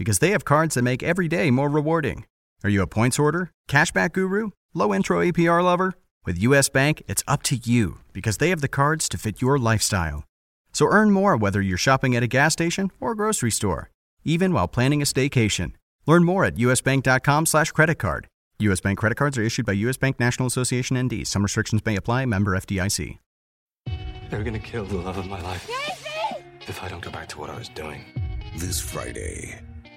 because they have cards that make every day more rewarding. Are you a points order, cashback guru, low intro APR lover? With US Bank, it's up to you because they have the cards to fit your lifestyle. So earn more whether you're shopping at a gas station or a grocery store, even while planning a staycation. Learn more at usbank.com slash credit card. US Bank credit cards are issued by US Bank National Association ND. Some restrictions may apply. Member FDIC. They're gonna kill the love of my life. Casey! If I don't go back to what I was doing. This Friday.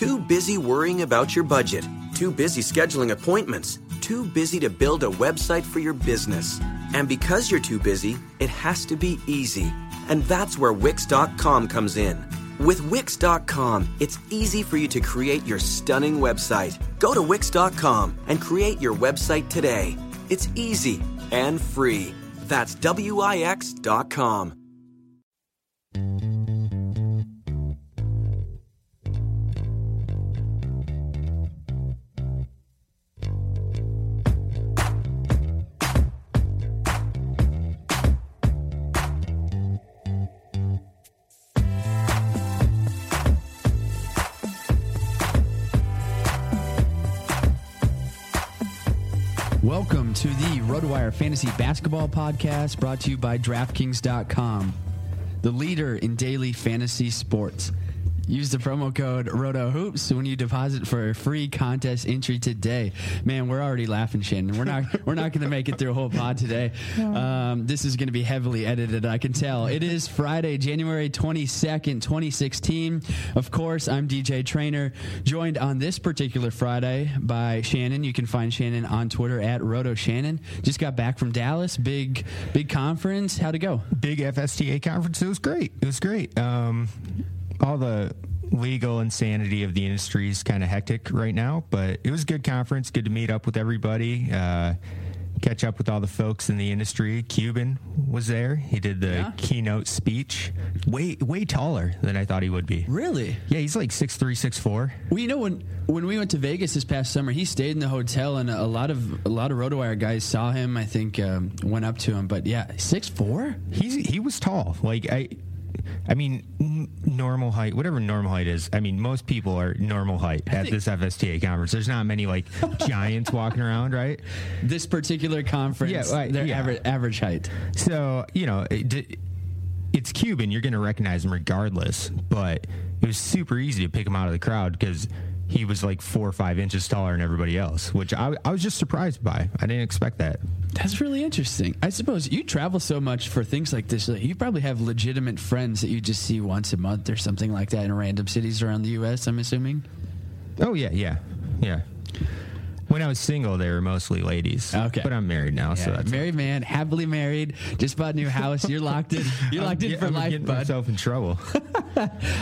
Too busy worrying about your budget. Too busy scheduling appointments. Too busy to build a website for your business. And because you're too busy, it has to be easy. And that's where Wix.com comes in. With Wix.com, it's easy for you to create your stunning website. Go to Wix.com and create your website today. It's easy and free. That's W-I-X.com. RotoWire Fantasy Basketball Podcast brought to you by DraftKings.com, the leader in daily fantasy sports. Use the promo code RotoHoops when you deposit for a free contest entry today. Man, we're already laughing, Shannon. We're not we're not going to make it through a whole pod today. Um, this is going to be heavily edited. I can tell. It is Friday, January twenty second, twenty sixteen. Of course, I'm DJ Trainer, joined on this particular Friday by Shannon. You can find Shannon on Twitter at Roto Shannon. Just got back from Dallas. Big big conference. How'd it go? Big FSTA conference. It was great. It was great. Um, all the legal insanity of the industry is kind of hectic right now, but it was a good conference. Good to meet up with everybody. Uh, catch up with all the folks in the industry. Cuban was there. He did the Yeah. keynote speech. Way way taller than I thought he would be. Really? Yeah, he's like six three, six four. Well, you know when when we went to Vegas this past summer, he stayed in the hotel, and a lot of a lot of RotoWire guys saw him. I think um, went up to him, but yeah, six four. He's he was tall. Like I I mean, n- normal height, whatever normal height is. I mean, most people are normal height at this FSTA conference. There's not many like giants walking around, right? This particular conference, Yeah, right, their yeah. average average height. So you know, it, it's Cuban. You're going to recognize him regardless. But it was super easy to pick him out of the crowd because he was like four or five inches taller than everybody else, which I, I was just surprised by. I didn't expect that. That's really interesting. I suppose you travel so much for things like this. You probably have legitimate friends that you just see once a month or something like that in random cities around the U.S. I'm assuming. Oh yeah, yeah, yeah. When I was single, they were mostly ladies. Okay, but I'm married now, so that's married man, happily married, just bought a new house. You're locked in. You're locked in for I'm life, getting bud. myself in trouble.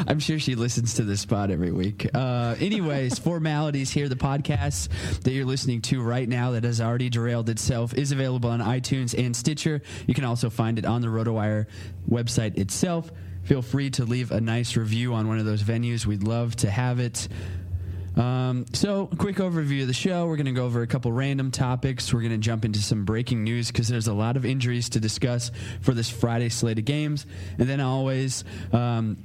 I'm sure she listens to this spot every week. Uh, anyways, formalities here. The podcast that you're listening to right now that has already derailed itself is available on iTunes and Stitcher. You can also find it on the RotoWire website itself. Feel free to leave a nice review on one of those venues. We'd love to have it. Um, so, quick overview of the show. We're going to go over a couple random topics. We're going to jump into some breaking news because there's a lot of injuries to discuss for this Friday slate of games. And then, always, um,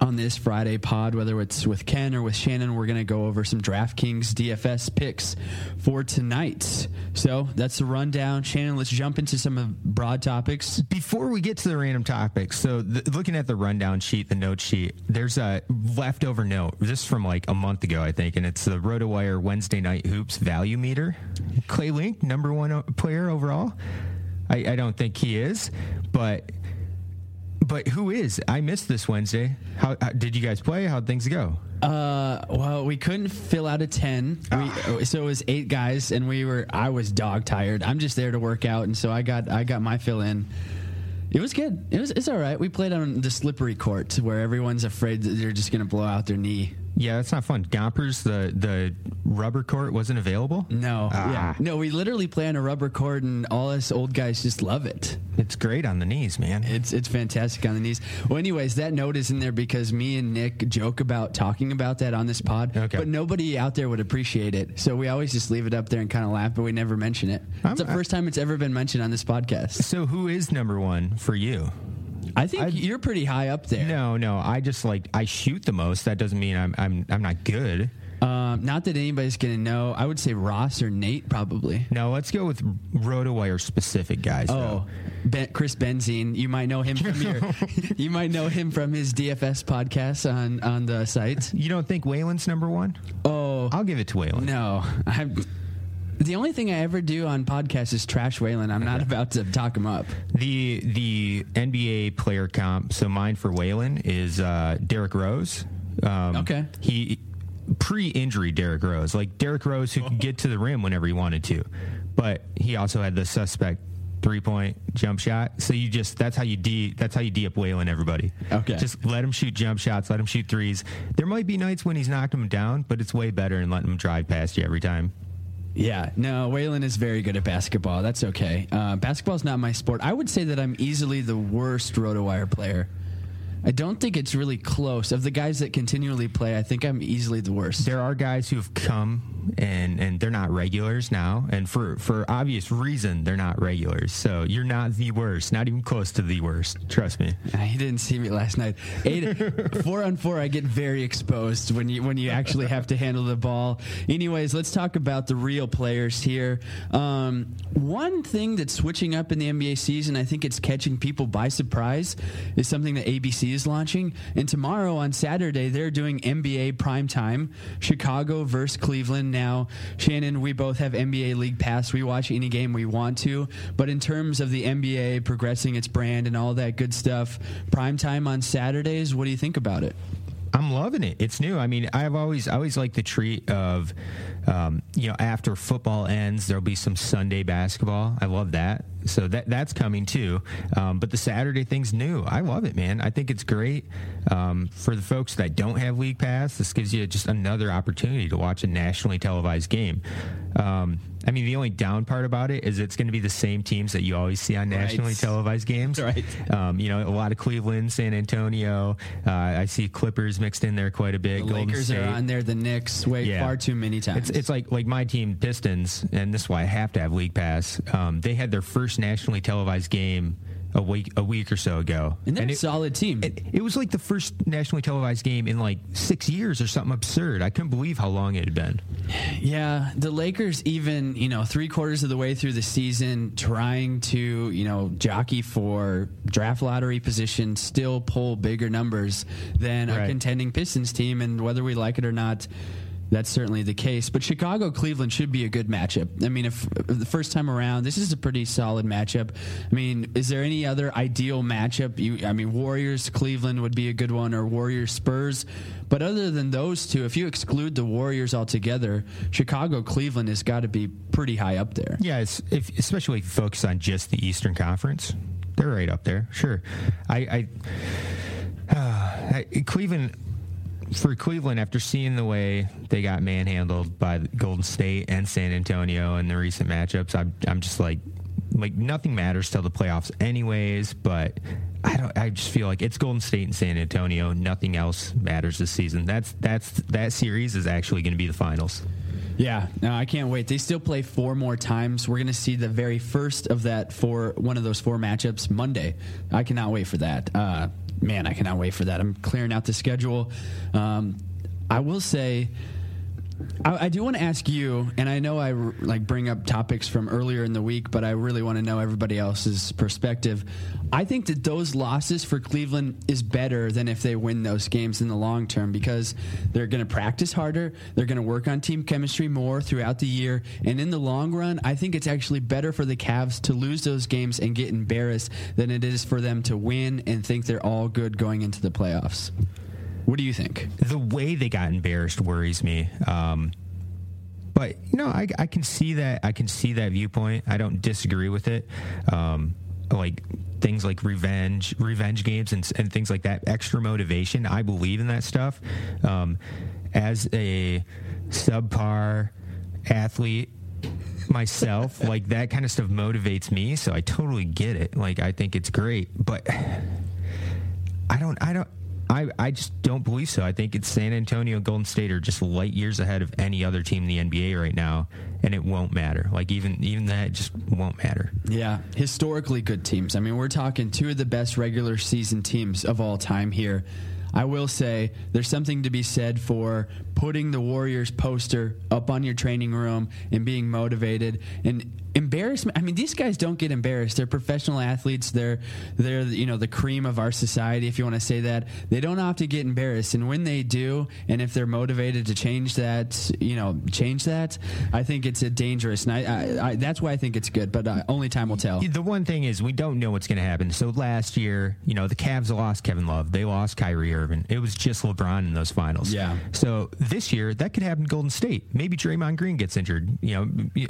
on this Friday pod, whether it's with Ken or with Shannon, we're going to go over some DraftKings DFS picks for tonight. So, that's the rundown. Shannon, let's jump into some broad topics. Before we get to the random topics, so th- looking at the rundown sheet, the note sheet, there's a leftover note. This from like a month ago, I think, and it's the RotoWire Wednesday Night Hoops value meter. Clay Link, number one player overall. I, I don't think he is, but but who is? I missed this Wednesday. How, how did you guys play? How'd things go? Uh, well, we couldn't fill out a ten, we, ah. uh, so it was eight guys, and we were. I was dog tired. I'm just there to work out, and so I got I got my fill in. It was good. It was it's all right. We played on the slippery court where everyone's afraid that they're just gonna blow out their knee. Yeah, that's not fun. Gompers, the the rubber court wasn't available. No, Ah. yeah, no. We literally play on a rubber court, and all us old guys just love it. It's great on the knees, man. It's it's fantastic on the knees. Well, anyways, that note is in there because me and Nick joke about talking about that on this pod, Okay. but nobody out there would appreciate it. So we always just leave it up there and kind of laugh, but we never mention it. It's the first time it's ever been mentioned on this podcast. So who is number one for you? I think you're pretty high up there. No, no. I just like I shoot the most. That doesn't mean I'm I'm I'm not good. Um, not that anybody's gonna know. I would say Ross or Nate probably. No, let's go with RotoWire specific guys. Oh, ben, Chris Benzine. You might know him from your. you might know him from his DFS podcast on on the site. You don't think Whalen's number one? Oh, I'll give it to Whalen. No, I'm. The only thing I ever do on podcasts is trash Whalen. I'm not about to talk him up. The the NBA player comp. So mine for Whalen is uh, Derrick Rose. Um, Okay. He pre-injury Derrick Rose, like Derrick Rose, who could get to the rim whenever he wanted to, but he also had the suspect three-point jump shot. So you just that's how you d that's how you d up Whalen. Everybody. Okay. Just let him shoot jump shots. Let him shoot threes. There might be nights when he's knocked him down, but it's way better than letting him drive past you every time. Yeah, no, Whalen is very good at basketball. That's okay. Uh, is not my sport. I would say that I'm easily the worst RotoWire player. I don't think it's really close. Of the guys that continually play, I think I'm easily the worst. There are guys who have come and and they're not regulars now, and for for obvious reason they're not regulars. So you're not the worst, not even close to the worst. Trust me. He didn't see me last night. Eight, four on four, I get very exposed when you when you actually have to handle the ball. Anyways, let's talk about the real players here. Um, one thing that's switching up in the NBA season, I think it's catching people by surprise, is something that ABC is launching. And tomorrow on Saturday, they're doing NBA primetime, Chicago versus Cleveland. Now, Shannon, we both have NBA League Pass. We watch any game we want to. But in terms of the NBA progressing its brand and all that good stuff, primetime on Saturdays, what do you think about it? I'm loving it. It's new. I mean, I've always I always like the treat of, um, you know, after football ends, there'll be some Sunday basketball. I love that. So that that's coming too. Um, but the Saturday thing's new. I love it, man. I think it's great um, for the folks that don't have league pass. This gives you just another opportunity to watch a nationally televised game. Um, I mean, the only down part about it is it's going to be the same teams that you always see on Right. nationally televised games. Right. Um, you know, a lot of Cleveland, San Antonio. Uh, I see Clippers mixed in there quite a bit. The Golden Lakers State. are on there, the Knicks, way Yeah. far too many times. It's, it's like like my team Pistons, and this is why I have to have League Pass. Um, they had their first nationally televised game a week a week or so ago, and they're a it, solid team. it, it was like the first nationally televised game in like six years or something absurd. I couldn't believe how long it had been. Yeah, the Lakers, even you know, three quarters of the way through the season, trying to you know jockey for draft lottery position, still pull bigger numbers than a contending Pistons team. And whether we like it or not, that's certainly the case. But Chicago Cleveland should be a good matchup. I mean, if, the first time around, this is a pretty solid matchup. I mean, is there any other ideal matchup? You, I mean, Warriors Cleveland would be a good one, or Warriors Spurs. But other than those two, if you exclude the Warriors altogether, Chicago Cleveland has got to be pretty high up there. Yeah, if, especially if you focus on just the Eastern Conference, they're right up there. Sure, I, I, uh, I Cleveland for Cleveland, after seeing the way they got manhandled by Golden State and San Antonio in the recent matchups, I'm I'm just like like nothing matters till the playoffs anyways but i don't i just feel like it's golden state and san antonio nothing else matters this season that's that's that series is actually going to be the finals yeah, no, I can't wait. They still play four more times. We're going to see the very first of that four, one of those four matchups Monday. I cannot wait for that. Uh, man, I cannot wait for that. I'm clearing out the schedule. Um, I will say I, I do want to ask you, and I know I like bring up topics from earlier in the week, but I really want to know everybody else's perspective. I think that those losses for Cleveland is better than if they win those games in the long term because they're going to practice harder, they're going to work on team chemistry more throughout the year, and in the long run, I think it's actually better for the Cavs to lose those games and get embarrassed than it is for them to win and think they're all good going into the playoffs. What do you think? The way they got embarrassed worries me. Um, but you know, I, I, can see that. I can see that viewpoint. I don't disagree with it. Um, like things like revenge, revenge games, and, and things like that. Extra motivation. I believe in that stuff. Um, as a subpar athlete myself, like that kind of stuff motivates me. So I totally get it. Like I think it's great, but I don't. I don't. I, I just don't believe so. I think it's San Antonio and Golden State are just light years ahead of any other team in the NBA right now, and it won't matter. Like even even that just won't matter. Yeah, historically good teams. I mean, we're talking two of the best regular season teams of all time here. I will say there's something to be said for putting the Warriors poster up on your training room and being motivated and embarrassment. I mean, these guys don't get embarrassed. They're professional athletes. They're they're you know the cream of our society, if you want to say that. They don't often get embarrassed, and when they do, and if they're motivated to change that, you know, change that, I think it's a dangerous. And I, I, I that's why I think it's good. But uh, only time will tell. The one thing is we don't know what's going to happen. So last year, you know, the Cavs lost Kevin Love. They lost Kyrie Irving. It was just LeBron in those finals. Yeah. So this year, that could happen. Golden State. Maybe Draymond Green gets injured. You know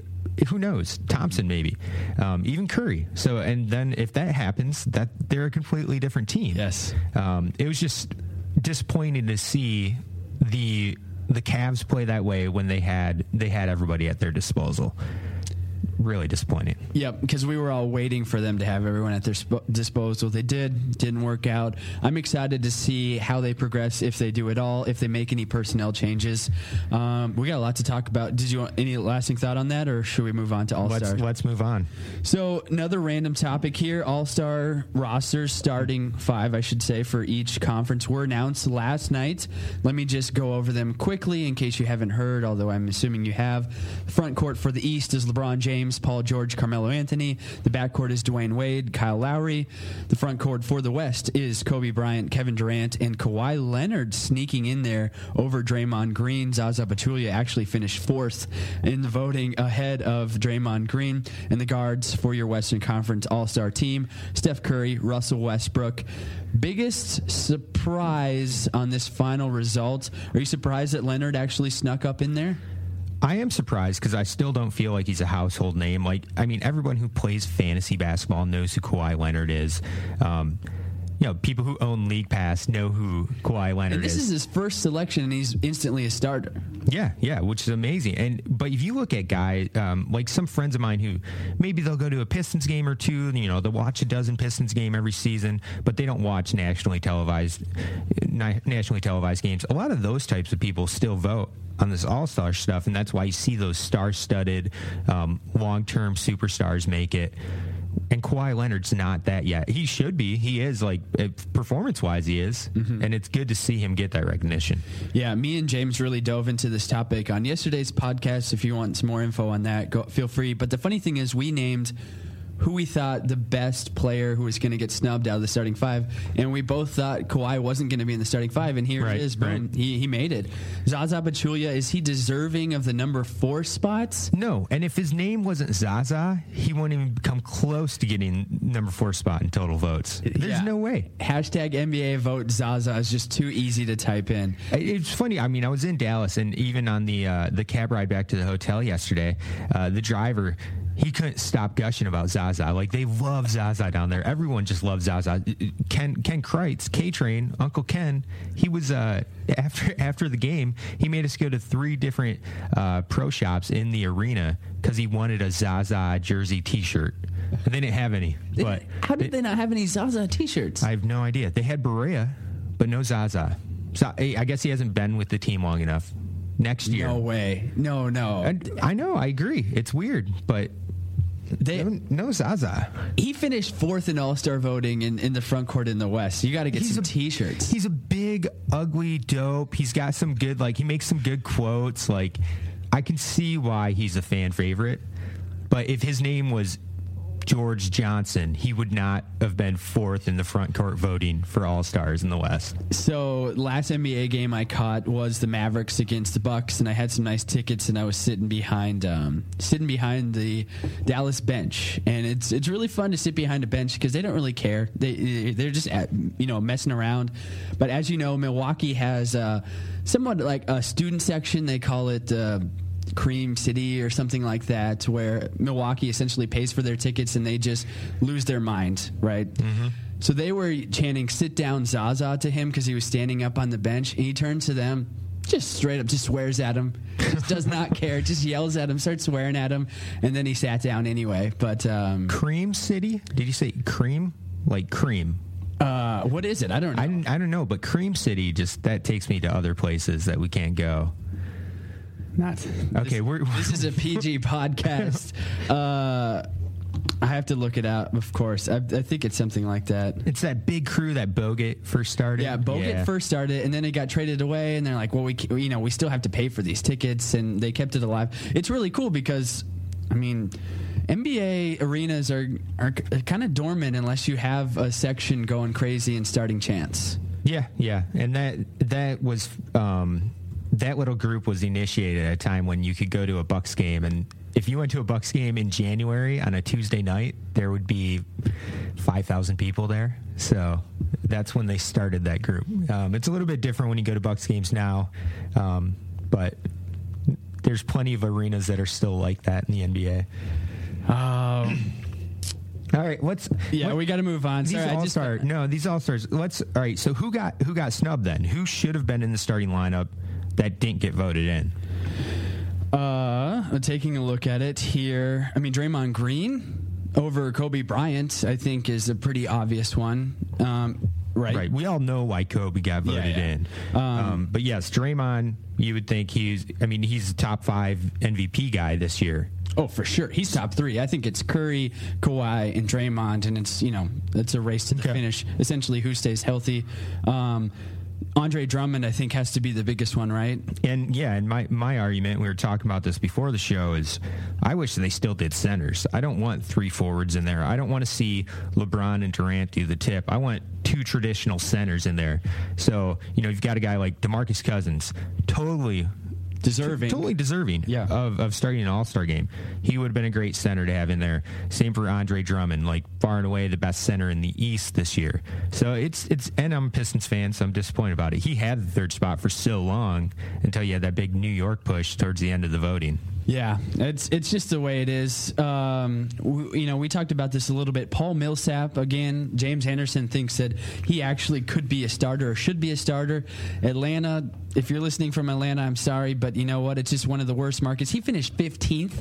who knows? Thompson maybe, um, even Curry. So and then if that happens, that they're a completely different team. Yes. Um, it was just disappointing to see the the Cavs play that way when they had they had everybody at their disposal really disappointing. Yep, because we were all waiting for them to have everyone at their sp- disposal. They did, didn't work out. I'm excited to see how they progress, if they do at all, if they make any personnel changes. Um, we got a lot to talk about. Did you want any lasting thought on that, or should we move on to All Star? Let's, let's move on. So another random topic here: All Star rosters, starting five, I should say, for each conference were announced last night. Let me just go over them quickly in case you haven't heard, although I'm assuming you have. Front court for the East is LeBron James. James, Paul George, Carmelo Anthony. The backcourt is Dwyane Wade, Kyle Lowry. The front court for the West is Kobe Bryant, Kevin Durant, and Kawhi Leonard sneaking in there over Draymond Green. Zaza Pachulia actually finished fourth in the voting ahead of Draymond Green. And the guards for your Western Conference All Star team Steph Curry, Russell Westbrook. Biggest surprise on this final result? Are you surprised that Leonard actually snuck up in there? I am surprised because I still don't feel like he's a household name. Like, I mean, everyone who plays fantasy basketball knows who Kawhi Leonard is. Um, you know, people who own League Pass know who Kawhi Leonard and this is. is his first selection, and he's instantly a starter. Yeah, yeah, which is amazing. And but if you look at guys um, like some friends of mine who maybe they'll go to a Pistons game or two, you know, they'll watch a dozen Pistons game every season, but they don't watch nationally televised nationally televised games. A lot of those types of people still vote on this all star stuff, and that's why you see those star studded, um, long term superstars make it. And Kawhi Leonard's not that yet. He should be. He is like performance wise, he is, mm-hmm. and it's good to see him get that recognition. Yeah, me and James really dove into this topic on yesterday's podcast. If you want some more info on that, go feel free. But the funny thing is, we named who we thought the best player who was going to get snubbed out of the starting five, and we both thought Kawhi wasn't going to be in the starting five, and here Right, it is. Boom, right. he, he made it. Zaza Pachulia is he deserving of the number four spots? No, and if his name wasn't Zaza, he wouldn't even come close to getting number four spot in total votes. There's Yeah. no way. Hashtag NBA vote Zaza is just too easy to type in. It's funny. I mean, I was in Dallas, and even on the uh, the cab ride back to the hotel yesterday, uh, the driver he couldn't stop gushing about Zaza. Like they love Zaza down there. Everyone just loves Zaza. Ken Ken Kreitz, K Train, Uncle Ken. He was uh, after after the game. He made us go to three different uh, pro shops in the arena because he wanted a Zaza jersey T-shirt. And they didn't have any. But How did they not have any Zaza T-shirts? I have no idea. They had Barea, but no Zaza. So I guess he hasn't been with the team long enough. Next year. No way. No, no. And I know. I agree. It's weird, but They no, no Zaza. he finished fourth in All Star voting in, in the front court in the West. You got to get He's some a- T-shirts. He's a big, ugly dope. He's got some good, like he makes some good quotes. Like I can see why he's a fan favorite. But if his name was George Johnson, he would not have been fourth in the front court voting for All Stars in the West. So last NBA game I caught was the Mavericks against the Bucks, and I had some nice tickets, and I was sitting behind um, sitting behind the Dallas bench, and it's it's really fun to sit behind a bench because they don't really care. They they're just at, you know messing around. But as you know, Milwaukee has uh, somewhat like a student section. They call it. Uh, Cream City or something like that, where Milwaukee essentially pays for their tickets and they just lose their mind, right? So they were chanting "Sit down, Zaza" to him because he was standing up on the bench, and he turns to them, just straight up, just swears at him, just does not care, just yells at him, starts swearing at him, and then he sat down anyway. But um, Cream City? Did you say cream? Like cream? uh, what is it? I don't know. I, I don't know, but Cream City just that takes me to other places that we can't go. Not Okay, this, we're- this is a PG podcast. Uh, I have to look it out, of course. I, I think it's something like that. It's that big crew that Bogut first started. Yeah, Bogut first started, and then it got traded away, and they're like, "Well, we, you know, we still have to pay for these tickets," and they kept it alive. It's really cool because, I mean, NBA arenas are are kind of dormant unless you have a section going crazy and starting chants. Yeah, yeah, and that that was um, that little group was initiated at a time when you could go to a Bucks game, and if you went to a Bucks game in January on a Tuesday night, there would be five thousand people there. So that's when they started that group. Um, it's a little bit different when you go to Bucks games now, um, but there's plenty of arenas that are still like that in the NBA. Um, All right, let's. yeah, what- we got to move on. these all just star no these all stars let's all right so who got who got snubbed then who should have been in the starting lineup that didn't get voted in Uh, taking a look at it here. I mean, Draymond Green over Kobe Bryant, I think, is a pretty obvious one. Um, right. right we all know why kobe got voted yeah. in Um, um, but yes Draymond you would think he's i mean he's a top five mvp guy this year Oh, for sure. He's top three. I think it's Curry, Kawhi, and Draymond, and it's you know it's a race to the finish. Essentially, who stays healthy. Um, Andre Drummond, I think, has to be the biggest one, right? And yeah, and my, my argument, we were talking about this before the show, is I wish they still did centers. I don't want three forwards in there. I don't want to see LeBron and Durant do the tip. I want two traditional centers in there. So, you know, you've got a guy like Demarcus Cousins, totally Deserving. totally deserving Yeah. of, of starting an all star game. He would have been a great center to have in there. Same for Andre Drummond, like far and away the best center in the East this year. So it's it's and I'm a Pistons fan, so I'm disappointed about it. He had the third spot for so long until you had that big New York push towards the end of the voting. Yeah, it's it's just the way it is. Um, you know, we talked about this a little bit. Paul Millsap again. James Anderson thinks that he actually could be a starter or should be a starter. Atlanta, if you're listening from Atlanta, I'm sorry, but you know what? It's just one of the worst markets. He finished 15th.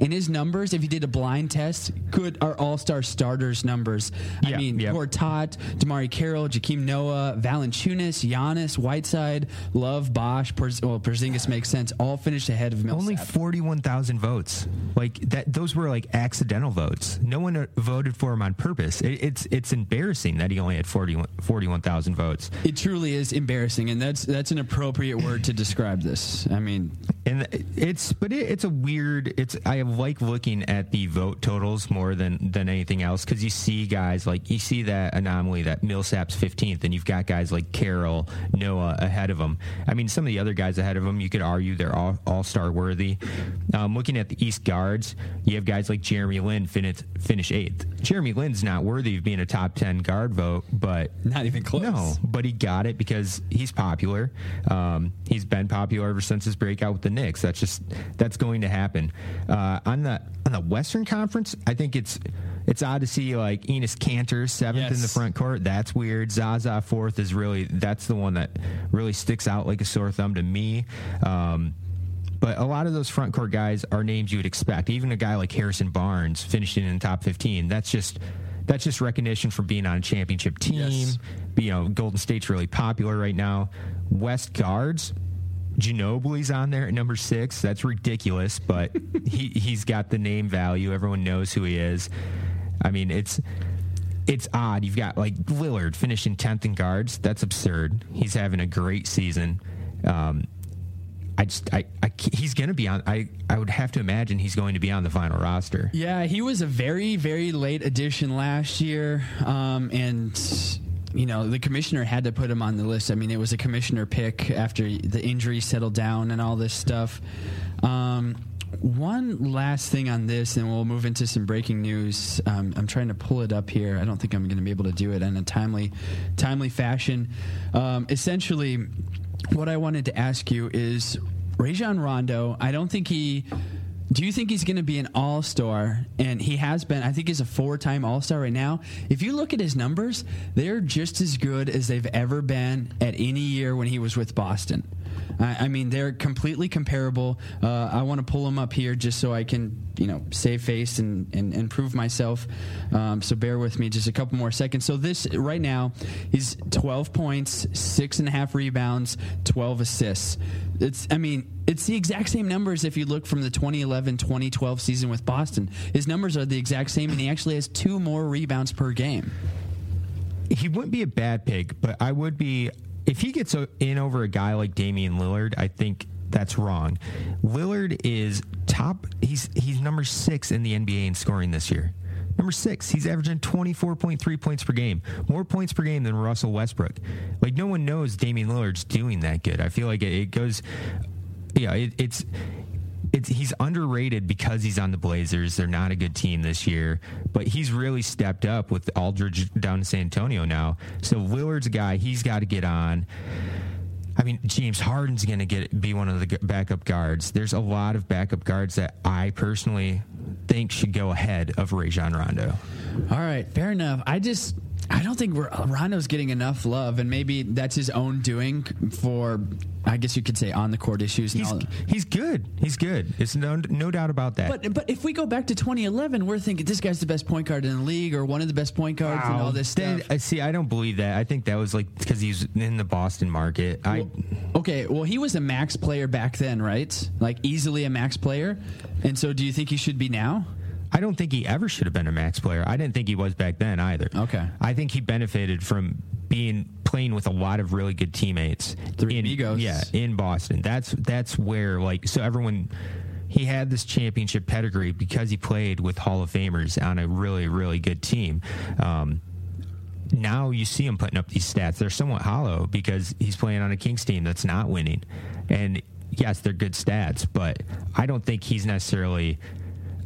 And his numbers, if you did a blind test, good are all star starters numbers. I mean, yeah. Gortat, DeMarre Carroll, Joakim Noah, Valanciunas, Giannis, Whiteside, Love, Bosh, Perz- well, Porzingis makes sense. All finished ahead of Millsap. Only forty one thousand votes. Like that, those were like accidental votes. No one uh, voted for him on purpose. It, it's it's embarrassing that he only had 41 41,000 votes. It truly is embarrassing, and that's that's an appropriate word to describe this. I mean, and it's but it, it's a weird it's i like looking at the vote totals more than than anything else because you see guys like you see that anomaly that Millsap's 15th, and you've got guys like Carroll, Noah ahead of him. I mean, some of the other guys ahead of him, you could argue they're all all star worthy. Um, looking at the East guards, you have guys like Jeremy Lin finish finish eighth. Jeremy Lin's not worthy of being a top 10 guard vote, but not even close. No, but he got it because he's popular. Um, he's been popular ever since his breakout with the Knicks. That's just that's going to happen. Uh, on the on the Western Conference, I think it's it's odd to see like Enes Kanter seventh yes. in the front court. That's weird. Zaza fourth is really that's the one that really sticks out like a sore thumb to me. Um, but a lot of those front court guys are names you would expect. Even a guy like Harrison Barnes finishing in the top 15. That's just that's just recognition for being on a championship team. Yes. You know, Golden State's really popular right now. West guards, Ginobili's on there at number six. That's ridiculous, but he he's got the name value. Everyone knows who he is. I mean, it's it's odd. You've got like Lillard finishing tenth in guards. That's absurd. He's having a great season. Um, I just I, I he's going to be on. I I would have to imagine he's going to be on the final roster. Yeah, he was a very very late addition last year, um, and you know the commissioner had to put him on the list. I mean, it was a commissioner pick after the injury settled down and all this stuff. Um, one last thing on this, and we'll move into some breaking news. Um, I'm trying to pull it up here. I don't think I'm going to be able to do it in a timely, timely fashion. Um, essentially, what I wanted to ask you is Rajon Rondo. I don't think he. Do you think he's going to be an all star? And he has been. I think he's a four time all star right now. If you look at his numbers, they're just as good as they've ever been at any year when he was with Boston. I, I mean, they're completely comparable. Uh, I want to pull them up here just so I can, you know, save face and, and, and prove myself. Um, so bear with me just a couple more seconds. So this right now, he's 12 points, six and a half rebounds, 12 assists. It's, I mean, it's the exact same numbers if you look from the 2011 2012 season with Boston. His numbers are the exact same, and he actually has two more rebounds per game. He wouldn't be a bad pick, but I would be if he gets in over a guy like Damian Lillard, I think that's wrong. Lillard is top. He's he's number six in the NBA in scoring this year. Number six, he's averaging 24.3 points per game, more points per game than Russell Westbrook. Like no one knows Damian Lillard's doing that good. I feel like it, it goes, yeah, it, it's it's he's underrated because he's on the Blazers. They're not a good team this year, but he's really stepped up with Aldridge down to San Antonio now. So Lillard's a guy he's got to get on. I mean, James Harden's going to get be one of the backup guards. There's a lot of backup guards that I personally think should go ahead of Rajon Rondo. All right, fair enough. I just I don't think Rondo's uh, getting enough love, and maybe that's his own doing for, I guess you could say, on the court issues. He's, he's good. He's good. It's no no doubt about that. But but if we go back to 2011, we're thinking this guy's the best point guard in the league, or one of the best point guards, wow. and all this stuff. Then, see, I don't believe that. I think that was like because he's in the Boston market. I well, okay. Well, he was a max player back then, right? Like easily a max player. And so, do you think he should be now? I don't think he ever should have been a max player. I didn't think he was back then either. Okay. I think he benefited from being playing with a lot of really good teammates. Three in, amigos. Yeah, in Boston. That's that's where like so everyone he had this championship pedigree because he played with Hall of Famers on a really really good team. Um, now you see him putting up these stats. They're somewhat hollow because he's playing on a Kings team that's not winning. And yes, they're good stats, but I don't think he's necessarily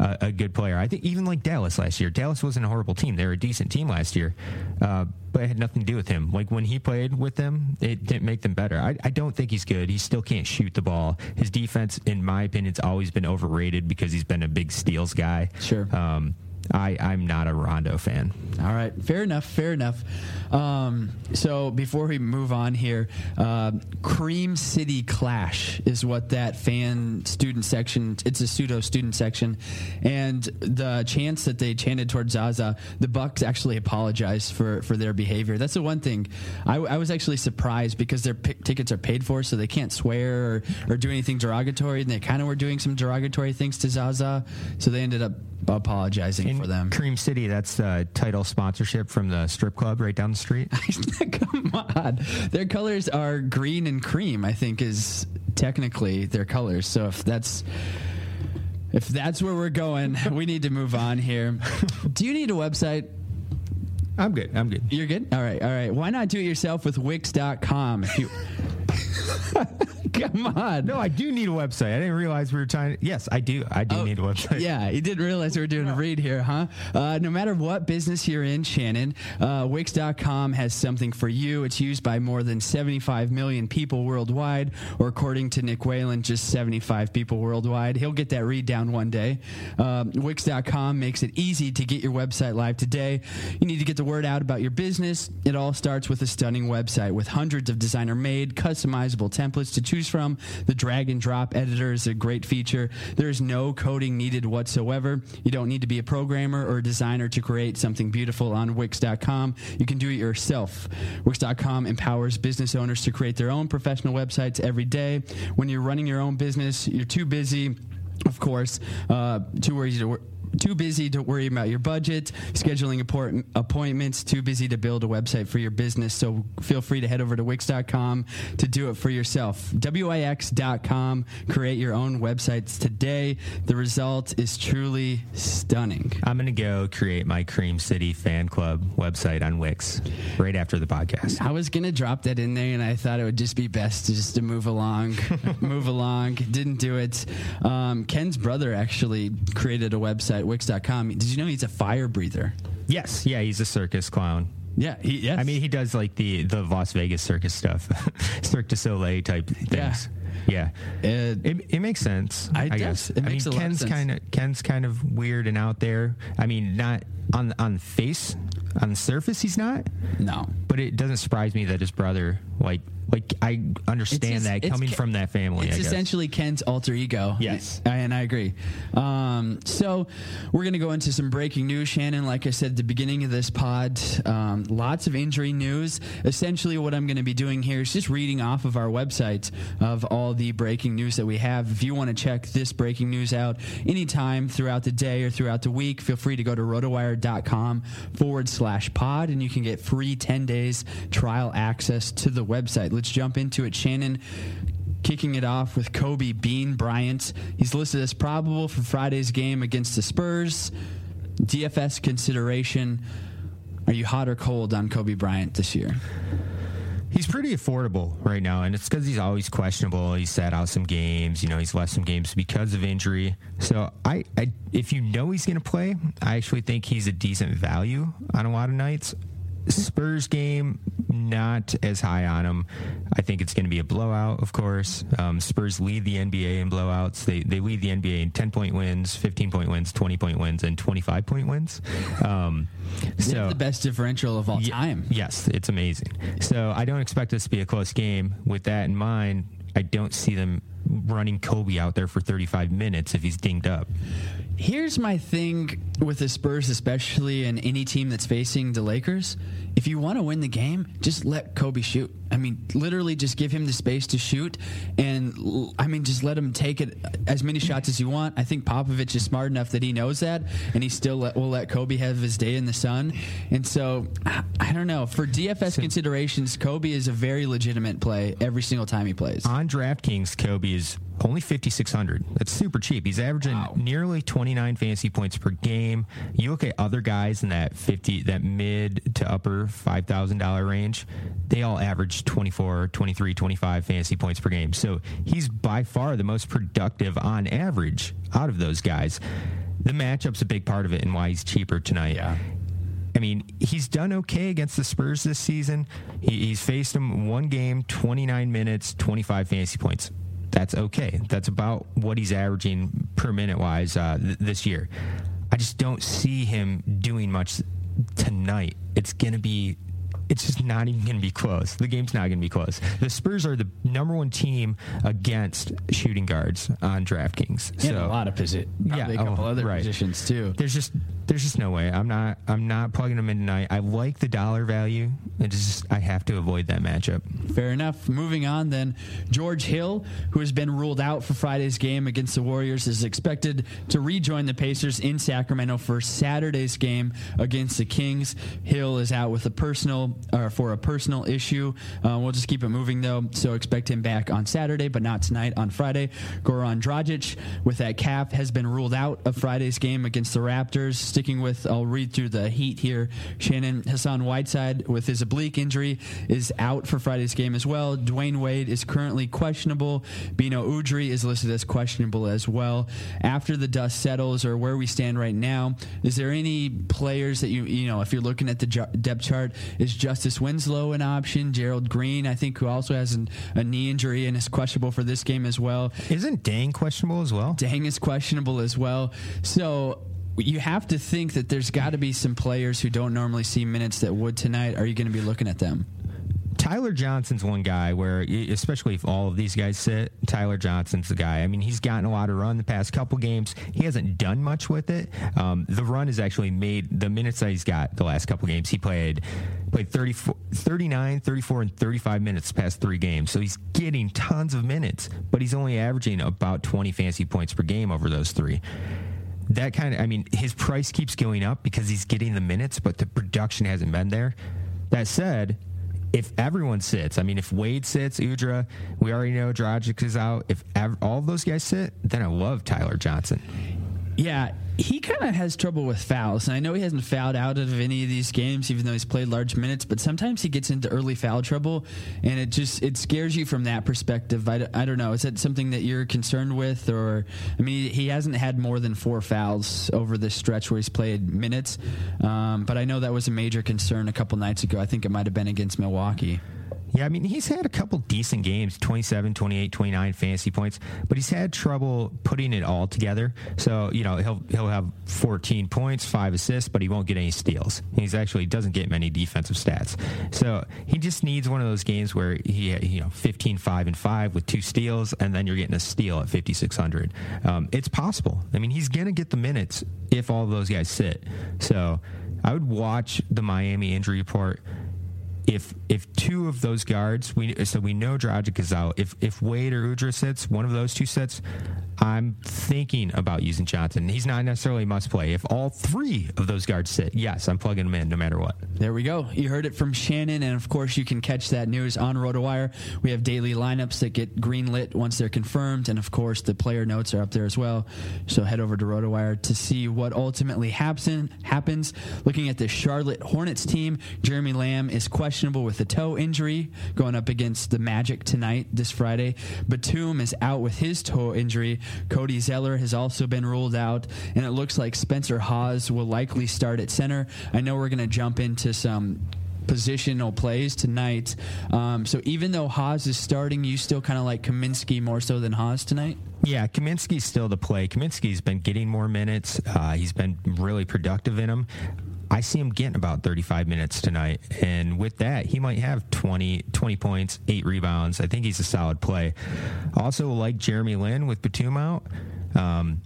a, a, good player. I think even like Dallas last year. Dallas wasn't a horrible team. They were a decent team last year, uh, but it had nothing to do with him. Like when he played with them, it didn't make them better. I, I don't think he's good. He still can't shoot the ball. His defense, in my opinion, has always been overrated because he's been a big steals guy. Sure. Um, I, I'm not a Rondo fan. All right, fair enough, fair enough. Um, so before we move on here, uh, Cream City Clash is what that fan student section. It's a pseudo student section, and the chants that they chanted towards Zaza, the Bucks actually apologized for for their behavior. That's the one thing I, I was actually surprised because their p- tickets are paid for, so they can't swear or, or do anything derogatory, and they kind of were doing some derogatory things to Zaza, so they ended up apologizing In for them. Cream City, that's the title sponsorship from the strip club right down the street. Come on. Their colors are green and cream, I think is technically their colors. So if that's If that's where we're going, we need to move on here. Do you need a website? I'm good. I'm good. You're good? All right. All right. Why not do it yourself with Wix.com? If you Come on. No, I do need a website. I didn't realize we were trying. To, yes, I do. I do need a website. Oh, Yeah, you didn't realize we were doing a read here, huh? Uh, no matter what business you're in, Shannon, uh, Wix.com has something for you. It's used by more than 75 million people worldwide, or according to Nick Whalen, just 75 people worldwide. He'll get that read down one day. Um, Wix.com makes it easy to get your website live today. You need to get the word out about your business. It all starts with a stunning website with hundreds of designer made, customizable templates to choose from. The drag and drop editor is a great feature. There is no coding needed whatsoever. You don't need to be a programmer or a designer to create something beautiful on Wix.com. You can do it yourself. Wix.com empowers business owners to create their own professional websites every day. When you're running your own business, you're too busy of course, uh, too worried to wor- too busy to worry about your budget, scheduling appoint- appointments, too busy to build a website for your business. So feel free to head over to Wix.com to do it for yourself. WIX.com. Create your own websites today. The result is truly stunning. I'm going to go create my Cream City fan club website on Wix right after the podcast. I was gonna drop that in there, and I thought it would just be best to just to move along, move along. Didn't do it. Um, Ken's brother actually created a website, Wix.com. Did you know he's a fire breather? Yes, yeah, he's a circus clown. Yeah, he, yes. I mean, he does like the the Las Vegas circus stuff, Cirque du Soleil type things. Yeah, Yeah. it, it, makes sense. I, I guess. It I makes mean, a lot of Ken's sense. kind of Ken's kind of weird and out there. I mean, not on on face, on the surface, he's not. No, but it doesn't surprise me that his brother, like, like I understand his- that coming Ken- from that family. It's I guess. essentially Ken's alter ego. Yes. I- and I agree. Um, so we're going to go into some breaking news, Shannon. Like I said at the beginning of this pod, um, lots of injury news. Essentially, what I'm going to be doing here is just reading off of our website of all the breaking news that we have. If you want to check this breaking news out anytime throughout the day or throughout the week, feel free to go to rotowire.com forward slash pod and you can get free 10 days trial access to the website. Let's jump into it. Shannon, kicking it off with Kobe Bean Bryant. He's listed as probable for Friday's game against the Spurs. DFS consideration. Are you hot or cold on Kobe Bryant this year? He's pretty affordable right now, and it's because he's always questionable. He's sat out some games. You know, he's left some games because of injury. So, I, I if you know he's going to play, I actually think he's a decent value on a lot of nights. Spurs game, not as high on them. I think it's going to be a blowout, of course. Um, Spurs lead the NBA in blowouts. They they lead the NBA in 10 point wins, 15 point wins, 20 point wins, and 25 point wins. Um, so the best differential of all Ye- time. Yes, it's amazing. So I don't expect this to be a close game. With that in mind, I don't see them running Kobe out there for 35 minutes if he's dinged up. Here's my thing with the Spurs, especially and any team that's facing the Lakers. If you want to win the game, just let Kobe shoot. I mean, literally, just give him the space to shoot, and I mean, just let him take it as many shots as you want. I think Popovich is smart enough that he knows that, and he still let, will let Kobe have his day in the sun. And so, I, I don't know. For DFS considerations, Kobe is a very legitimate play every single time he plays. On DraftKings, Kobe is only 5600 That's super cheap. He's averaging nearly 29 fantasy points per game. You look at other guys in that 50 that mid to upper $5,000 range, they all average 24, 23, 25 fantasy points per game. So he's by far the most productive on average out of those guys. The matchup's a big part of it and why he's cheaper tonight. Yeah. I mean, he's done okay against the Spurs this season. He, he's faced them one game, 29 minutes, 25 fantasy points. That's okay. That's about what he's averaging per minute wise uh, th- this year. I just don't see him doing much tonight. It's going to be. It's just not even going to be close. The game's not going to be close. The Spurs are the number one team against shooting guards on DraftKings. And so a lot of posi- probably a oh, couple other right. positions too. There's just there's just no way. I'm not I'm not plugging them in tonight. I like the dollar value. It's just I have to avoid that matchup. Fair enough. Moving on, then, George Hill, who has been ruled out for Friday's game against the Warriors, is expected to rejoin the Pacers in Sacramento for Saturday's game against the Kings. Hill is out with a personal or for a personal issue. Uh, we'll just keep it moving though, so expect him back on Saturday, but not tonight on Friday. Goran Dragic, with that calf, has been ruled out of Friday's game against the Raptors. Sticking with, I'll read through the Heat here. Shannon Hassan Whiteside with his oblique injury is out for Friday's game as well. Dwyane Wade is currently questionable. Beno Udrih is listed as questionable as well. After the dust settles, or where we stand right now, is there any players that you you know if you're looking at the depth chart, is Justice Winslow an option? Gerald Green, I think, who also has an, a knee injury and is questionable for this game as well. Isn't Deng questionable as well? Deng is questionable as well. So you have to think that there's got to be some players who don't normally see minutes that would tonight. Are you going to be looking at them? Tyler Johnson's one guy where, especially if all of these guys sit, Tyler Johnson's the guy. I mean, he's gotten a lot of run the past couple games. He hasn't done much with it. Um, the run has actually made the minutes that he's got the last couple games. He played played 34, 39, 34, and 35 minutes past three games. So he's getting tons of minutes, but he's only averaging about 20 fancy points per game over those three that kind of, I mean, his price keeps going up because he's getting the minutes, but the production hasn't been there. That said, if everyone sits, I mean, if Wade sits, Udrih, we already know Dragic is out. If ev- all of those guys sit, then I love Tyler Johnson. Yeah, he kind of has trouble with fouls. And I know he hasn't fouled out of any of these games, even though he's played large minutes. But sometimes he gets into early foul trouble, and it just it scares you from that perspective. I, I don't know. Is that something that you're concerned with, or I mean, he hasn't had more than four fouls over this stretch where he's played minutes. Um, but I know that was a major concern a couple nights ago. I think it might have been against Milwaukee. Yeah, I mean, he's had a couple decent games 27, 28, 29 fantasy points, but he's had trouble putting it all together. So, you know, he'll he'll have 14 points, five assists, but he won't get any steals. He's actually doesn't get many defensive stats. So he just needs one of those games where he, you know, 15, 5, and 5 with two steals, and then you're getting a steal at 5,600. Um, it's possible. I mean, he's going to get the minutes if all those guys sit. So I would watch the Miami injury report if if two of those guards, we so we know Dragic is out. If if Wade or Udrih sits, one of those two sits, I'm thinking about using Johnson. He's not necessarily must play. If all three of those guards sit, yes, I'm plugging him in no matter what. There we go. You heard it from Shannon, and of course, you can catch that news on RotoWire. We have daily lineups that get greenlit once they're confirmed, and of course, the player notes are up there as well. So head over to RotoWire to see what ultimately happen, happens. Looking at the Charlotte Hornets team, Jeremy Lamb is questionable with a toe injury going up against the Magic tonight, this Friday. Batum is out with his toe injury. Cody Zeller has also been ruled out, and it looks like Spencer Hawes will likely start at center. I know we're going to jump into some positional plays tonight. Um, so even though Hawes is starting, you still kind of like Kaminsky more so than Hawes tonight? Yeah, Kaminsky's still the play. Kaminsky's been getting more minutes. Uh, he's been really productive in them. I see him getting about 35 minutes tonight. And with that, he might have 20, 20 points, eight rebounds. I think he's a solid play. Also, like Jeremy Lin with Batum out, um,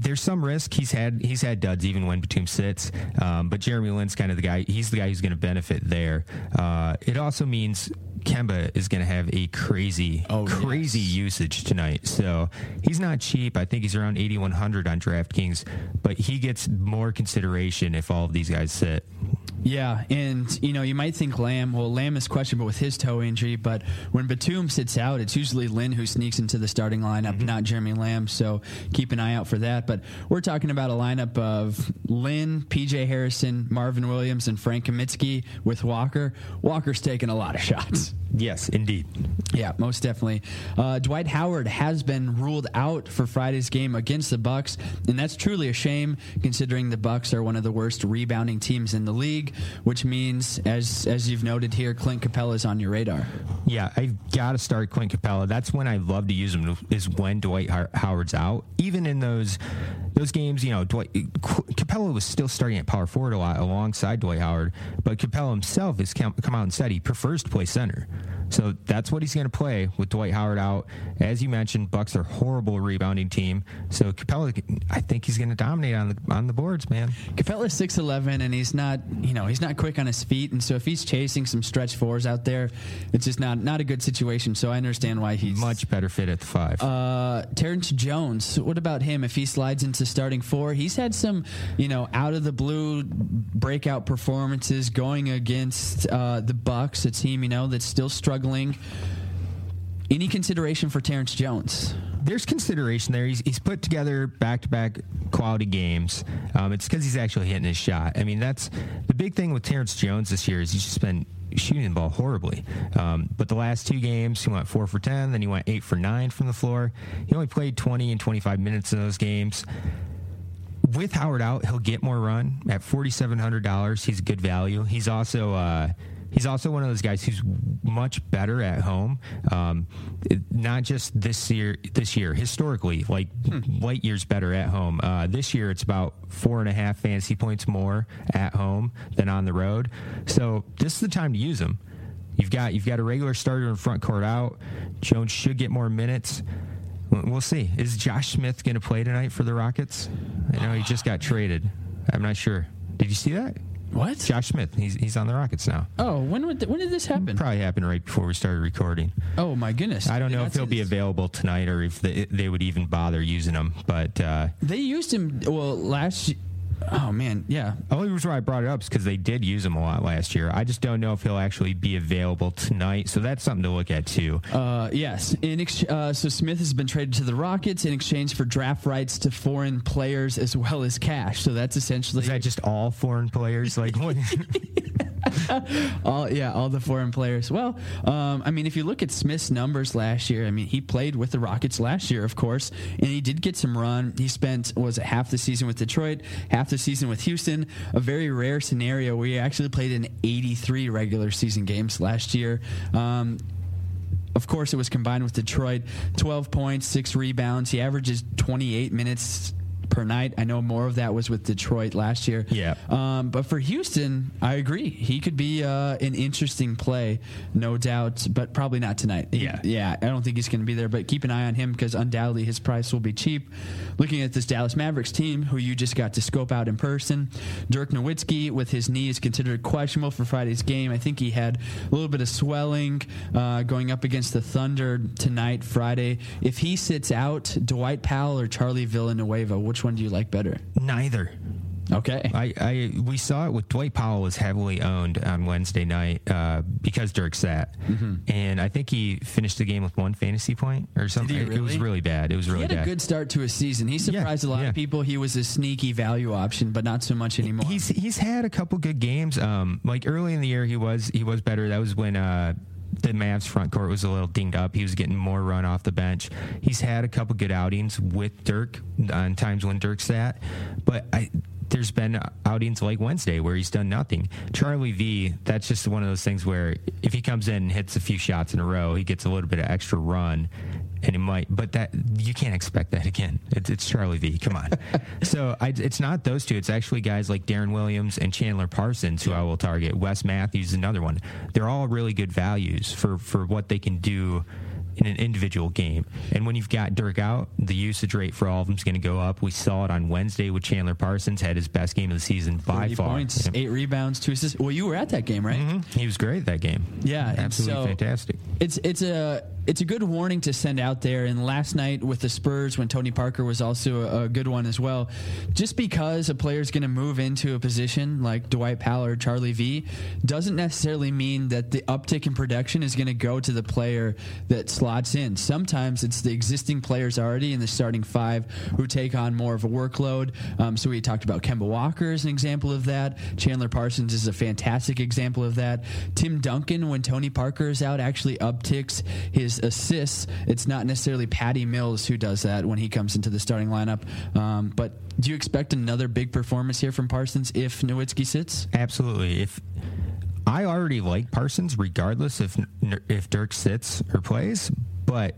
there's some risk. He's had he's had duds even when Batum sits, um, but Jeremy Lin's kind of the guy. He's the guy who's going to benefit there. Uh, it also means Kemba is going to have a crazy, oh, crazy yes. usage tonight. So he's not cheap. I think he's around 8,100 on DraftKings, but he gets more consideration if all of these guys sit. Yeah, and you know you might think Lamb. Well, Lamb is questionable with his toe injury, but when Batum sits out, it's usually Lin who sneaks into the starting lineup, mm-hmm. not Jeremy Lamb. So keep an eye out for that. But we're talking about a lineup of Lin, PJ Hairston, Marvin Williams, and Frank Kaminsky with Walker. Walker's taking a lot of shots. Yes, indeed. Yeah, most definitely. Uh, Dwight Howard has been ruled out for Friday's game against the Bucks, and that's truly a shame considering the Bucks are one of the worst rebounding teams in the league. Which means, as as you've noted here, Clint Capela is on your radar. Yeah, I've got to start Clint Capela. That's when I love to use him. Is when Dwight Howard's out. Even in those those games, you know, Dwight Capela was still starting at power forward a lot alongside Dwight Howard, but Capela himself has come, come out and said he prefers to play center. So that's what he's going to play with Dwight Howard out. As you mentioned, Bucks are horrible rebounding team. So Capela, I think he's going to dominate on the on the boards, man. Capela's six eleven, and he's not you know he's not quick on his feet, and so if he's chasing some stretch fours out there, it's just not not a good situation. So I understand why he's much better fit at the five. Uh, Terrence Jones, what about him? If he slides into starting four, he's had some you know out of the blue breakout performances going against uh, the Bucks, a team you know that's still struggling struggling. Any consideration for Terrence Jones? There's consideration there. He's, he's put together back to back quality games. Um, it's because he's actually hitting his shot. I mean, that's the big thing with Terrence Jones this year is he's just been shooting the ball horribly. Um, but the last two games, he went four for 10, then he went eight for nine from the floor. He only played 20 and 25 minutes in those games. With Howard out, he'll get more run at $4,700. He's good value. He's also, uh, He's also one of those guys who's much better at home. Um, not just this year, this year historically, like hmm. light years better at home. Uh, this year, it's about four and a half fantasy points more at home than on the road. So this is the time to use him. You've got you've got a regular starter in front court out. Jones should get more minutes. We'll see. Is Josh Smith going to play tonight for the Rockets? I know he just got traded. I'm not sure. Did you see that? What? Josh Smith. He's he's on the Rockets now. Oh, when would th- when did this happen? Probably happened right before we started recording. Oh my goodness! I don't know if he'll be available tonight or if they, they would even bother using him. But uh, they used him well last Oh man, yeah. The only reason why I brought it up is because they did use him a lot last year. I just don't know if he'll actually be available tonight, so that's something to look at too. Uh, yes. In ex- uh, so Smith has been traded to the Rockets in exchange for draft rights to foreign players as well as cash. So that's essentially is that just all foreign players? Like what? all yeah, all the foreign players. Well, um, I mean, if you look at Smith's numbers last year, I mean, he played with the Rockets last year, of course, and he did get some run. He spent was it half the season with Detroit, half the season with Houston. A very rare scenario where he actually played in 83 regular season games last year. Um, of course, it was combined with Detroit. 12 points, six rebounds. He averages 28 minutes per night. I know more of that was with Detroit last year. Yeah. Um, but for Houston, I agree. He could be uh, an interesting play, no doubt, but probably not tonight. Yeah. Yeah. I don't think he's going to be there, but keep an eye on him because undoubtedly his price will be cheap. Looking at this Dallas Mavericks team, who you just got to scope out in person, Dirk Nowitzki with his knee is considered questionable for Friday's game. I think he had a little bit of swelling uh, going up against the Thunder tonight, Friday. If he sits out, Dwight Powell or Charlie Villanueva, which one do you like better? Neither. Okay. I, I we saw it with Dwight Powell was heavily owned on Wednesday night uh, because Dirk sat, mm-hmm. and I think he finished the game with one fantasy point or something. Really? It was really bad. It was really bad. he had bad. a good start to his season. He surprised yeah, a lot yeah. of people. He was a sneaky value option, but not so much anymore. He's he's had a couple good games. Um, like early in the year, he was he was better. That was when. Uh, the Mavs front court was a little dinged up. He was getting more run off the bench. He's had a couple good outings with Dirk uh, on times when Dirk sat, but I there's been outings like Wednesday where he's done nothing. Charlie V, that's just one of those things where if he comes in and hits a few shots in a row, he gets a little bit of extra run, and it might. But that you can't expect that again. It's, it's Charlie V. Come on. so I, it's not those two. It's actually guys like Deron Williams and Chandler Parsons who I will target. Wes Matthews is another one. They're all really good values for for what they can do in an individual game. And when you've got Dirk out, the usage rate for all of them is going to go up. We saw it on Wednesday with Chandler Parsons, had his best game of the season by far. points, eight rebounds, two assists. Well, you were at that game, right? Mm-hmm. He was great that game. Yeah, absolutely so fantastic. It's it's a it's a good warning to send out there. And last night with the Spurs, when Tony Parker was also a, good one as well, just because a player is going to move into a position like Dwight Powell or Charlie V doesn't necessarily mean that the uptick in production is going to go to the player that slots in. Sometimes it's the existing players already in the starting five who take on more of a workload. Um, so we talked about Kemba Walker as an example of that. Chandler Parsons is a fantastic example of that. Tim Duncan, when Tony Parker is out, actually upticks his assists. It's not necessarily Patty Mills who does that when he comes into the starting lineup. Um, but do you expect another big performance here from Parsons if Nowitzki sits? Absolutely. If I already like Parsons, regardless if if Dirk sits or plays, but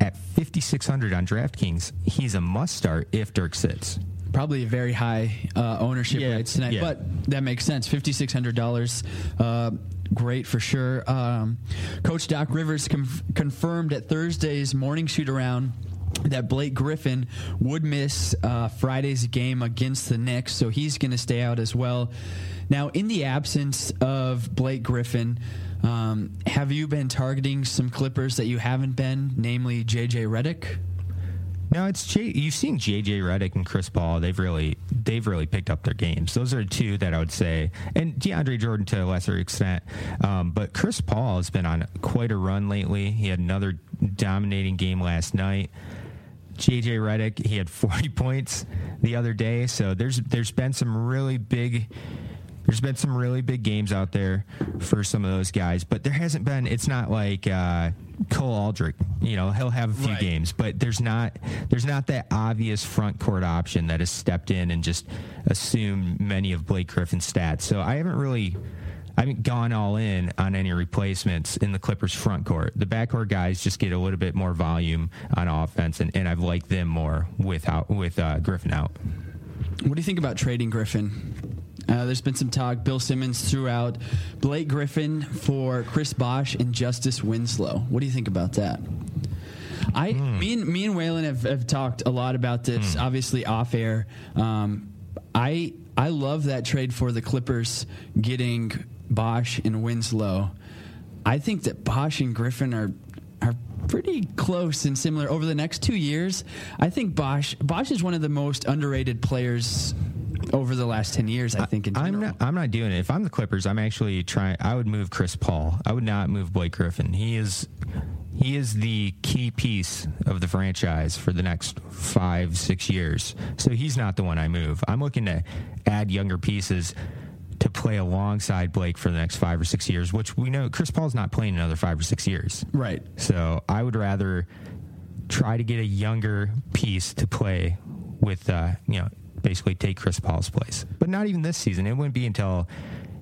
at 5600 on DraftKings, he's a must start if Dirk sits. Probably a very high uh, ownership Yeah, rates tonight, yeah. but that makes sense. Fifty six hundred dollars, uh, great for sure. Um, Coach Doc Rivers conf- confirmed at Thursday's morning shoot around that Blake Griffin would miss uh, Friday's game against the Knicks, so he's going to stay out as well. Now, in the absence of Blake Griffin, um, have you been targeting some Clippers that you haven't been, namely JJ Redick? No, it's J- you've seen JJ Redick and Chris Paul. They've really they've really picked up their games. Those are two that I would say, and DeAndre Jordan to a lesser extent. Um, but Chris Paul has been on quite a run lately. He had another dominating game last night. JJ Redick, he had 40 points the other day. So there's there's been some really big there's been some really big games out there for some of those guys, but there hasn't been. It's not like uh, Cole Aldrich. You know, he'll have a few Right. games, but there's not there's not that obvious front court option that has stepped in and just assumed many of Blake Griffin's stats. So I haven't really. I haven't gone all in on any replacements in the Clippers front court. The backcourt guys just get a little bit more volume on offense, and, and I've liked them more without with uh, Griffin out. What do you think about trading Griffin? Uh, there's been some talk. Bill Simmons threw out Blake Griffin for Chris Bosh and Justice Winslow. What do you think about that? I, me and me and Whalen have, have talked a lot about this, obviously off air. Um, I I love that trade for the Clippers getting Bosh and Winslow. I think that Bosh and Griffin are are pretty close and similar over the next two years. I think Bosh Bosh is one of the most underrated players over the last ten years. I think in I'm general. not. I'm not doing it. If I'm the Clippers, I'm actually trying. I would move Chris Paul. I would not move Blake Griffin. He is. He is the key piece of the franchise for the next five, six years. So he's not the one I move. I'm looking to add younger pieces to play alongside Blake for the next five or six years, which we know Chris Paul's not playing another five or six years. Right. So I would rather try to get a younger piece to play with, uh, you know, basically take Chris Paul's place. But not even this season. It wouldn't be until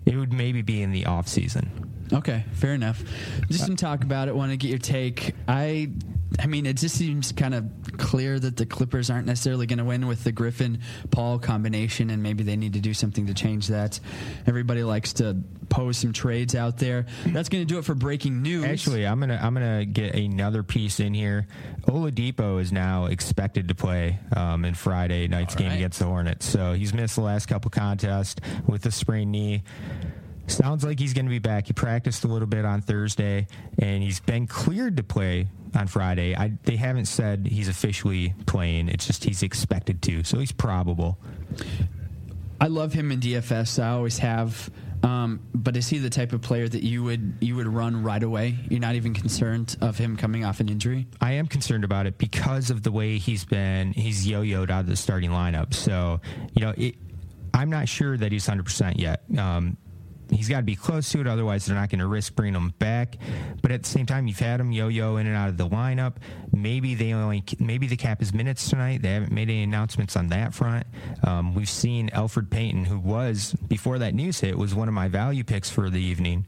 it would maybe be in the off season. Okay, fair enough. Just some talk about it. Want to get your take. I, I mean, it just seems kind of clear that the Clippers aren't necessarily going to win with the Griffin Paul combination, and maybe they need to do something to change that. Everybody likes to pose some trades out there. That's going to do it for breaking news. Actually, I'm gonna I'm gonna get another piece in here. Oladipo is now expected to play um, in Friday night's game against the Hornets. So he's missed the last couple contests with a sprained knee. Sounds like he's going to be back. He practiced a little bit on Thursday, and he's been cleared to play on Friday. I, they haven't said he's officially playing. It's just he's expected to, so he's probable. I love him in DFS. I always have. Um, but is he the type of player that you would you would run right away? You're not even concerned of him coming off an injury. I am concerned about it because of the way he's been. He's yo-yoed out of the starting lineup. So you know, it, I'm not sure that he's 100 percent yet. Um, he's got to be close to it, otherwise they're not going to risk bringing him back. But at the same time, you've had him yo-yo in and out of the lineup. Maybe they only maybe the cap is minutes tonight. They haven't made any announcements on that front. Um, we've seen Alfred Payton, who was before that news hit, was one of my value picks for the evening.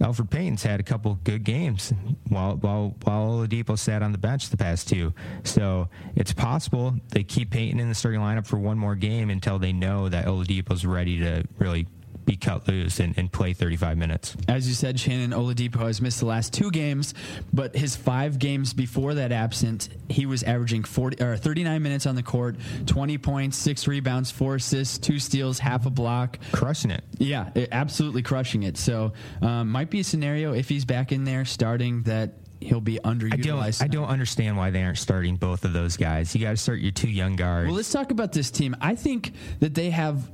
Alfred Payton's had a couple good games while while while Oladipo sat on the bench the past two. So it's possible they keep Payton in the starting lineup for one more game until they know that Oladipo's ready to really be cut loose and, and play 35 minutes. As you said, Shannon Oladipo has missed the last two games, but his five games before that absent, he was averaging 40 or 39 minutes on the court, 20 points, six rebounds, four assists, two steals, half a block, crushing it. Yeah, it- absolutely crushing it. So, um, might be a scenario if he's back in there starting that he'll be I underutilized. don't, I don't understand why they aren't starting both of those guys. You got to start your two young guards. Well, let's talk about this team. I think that they have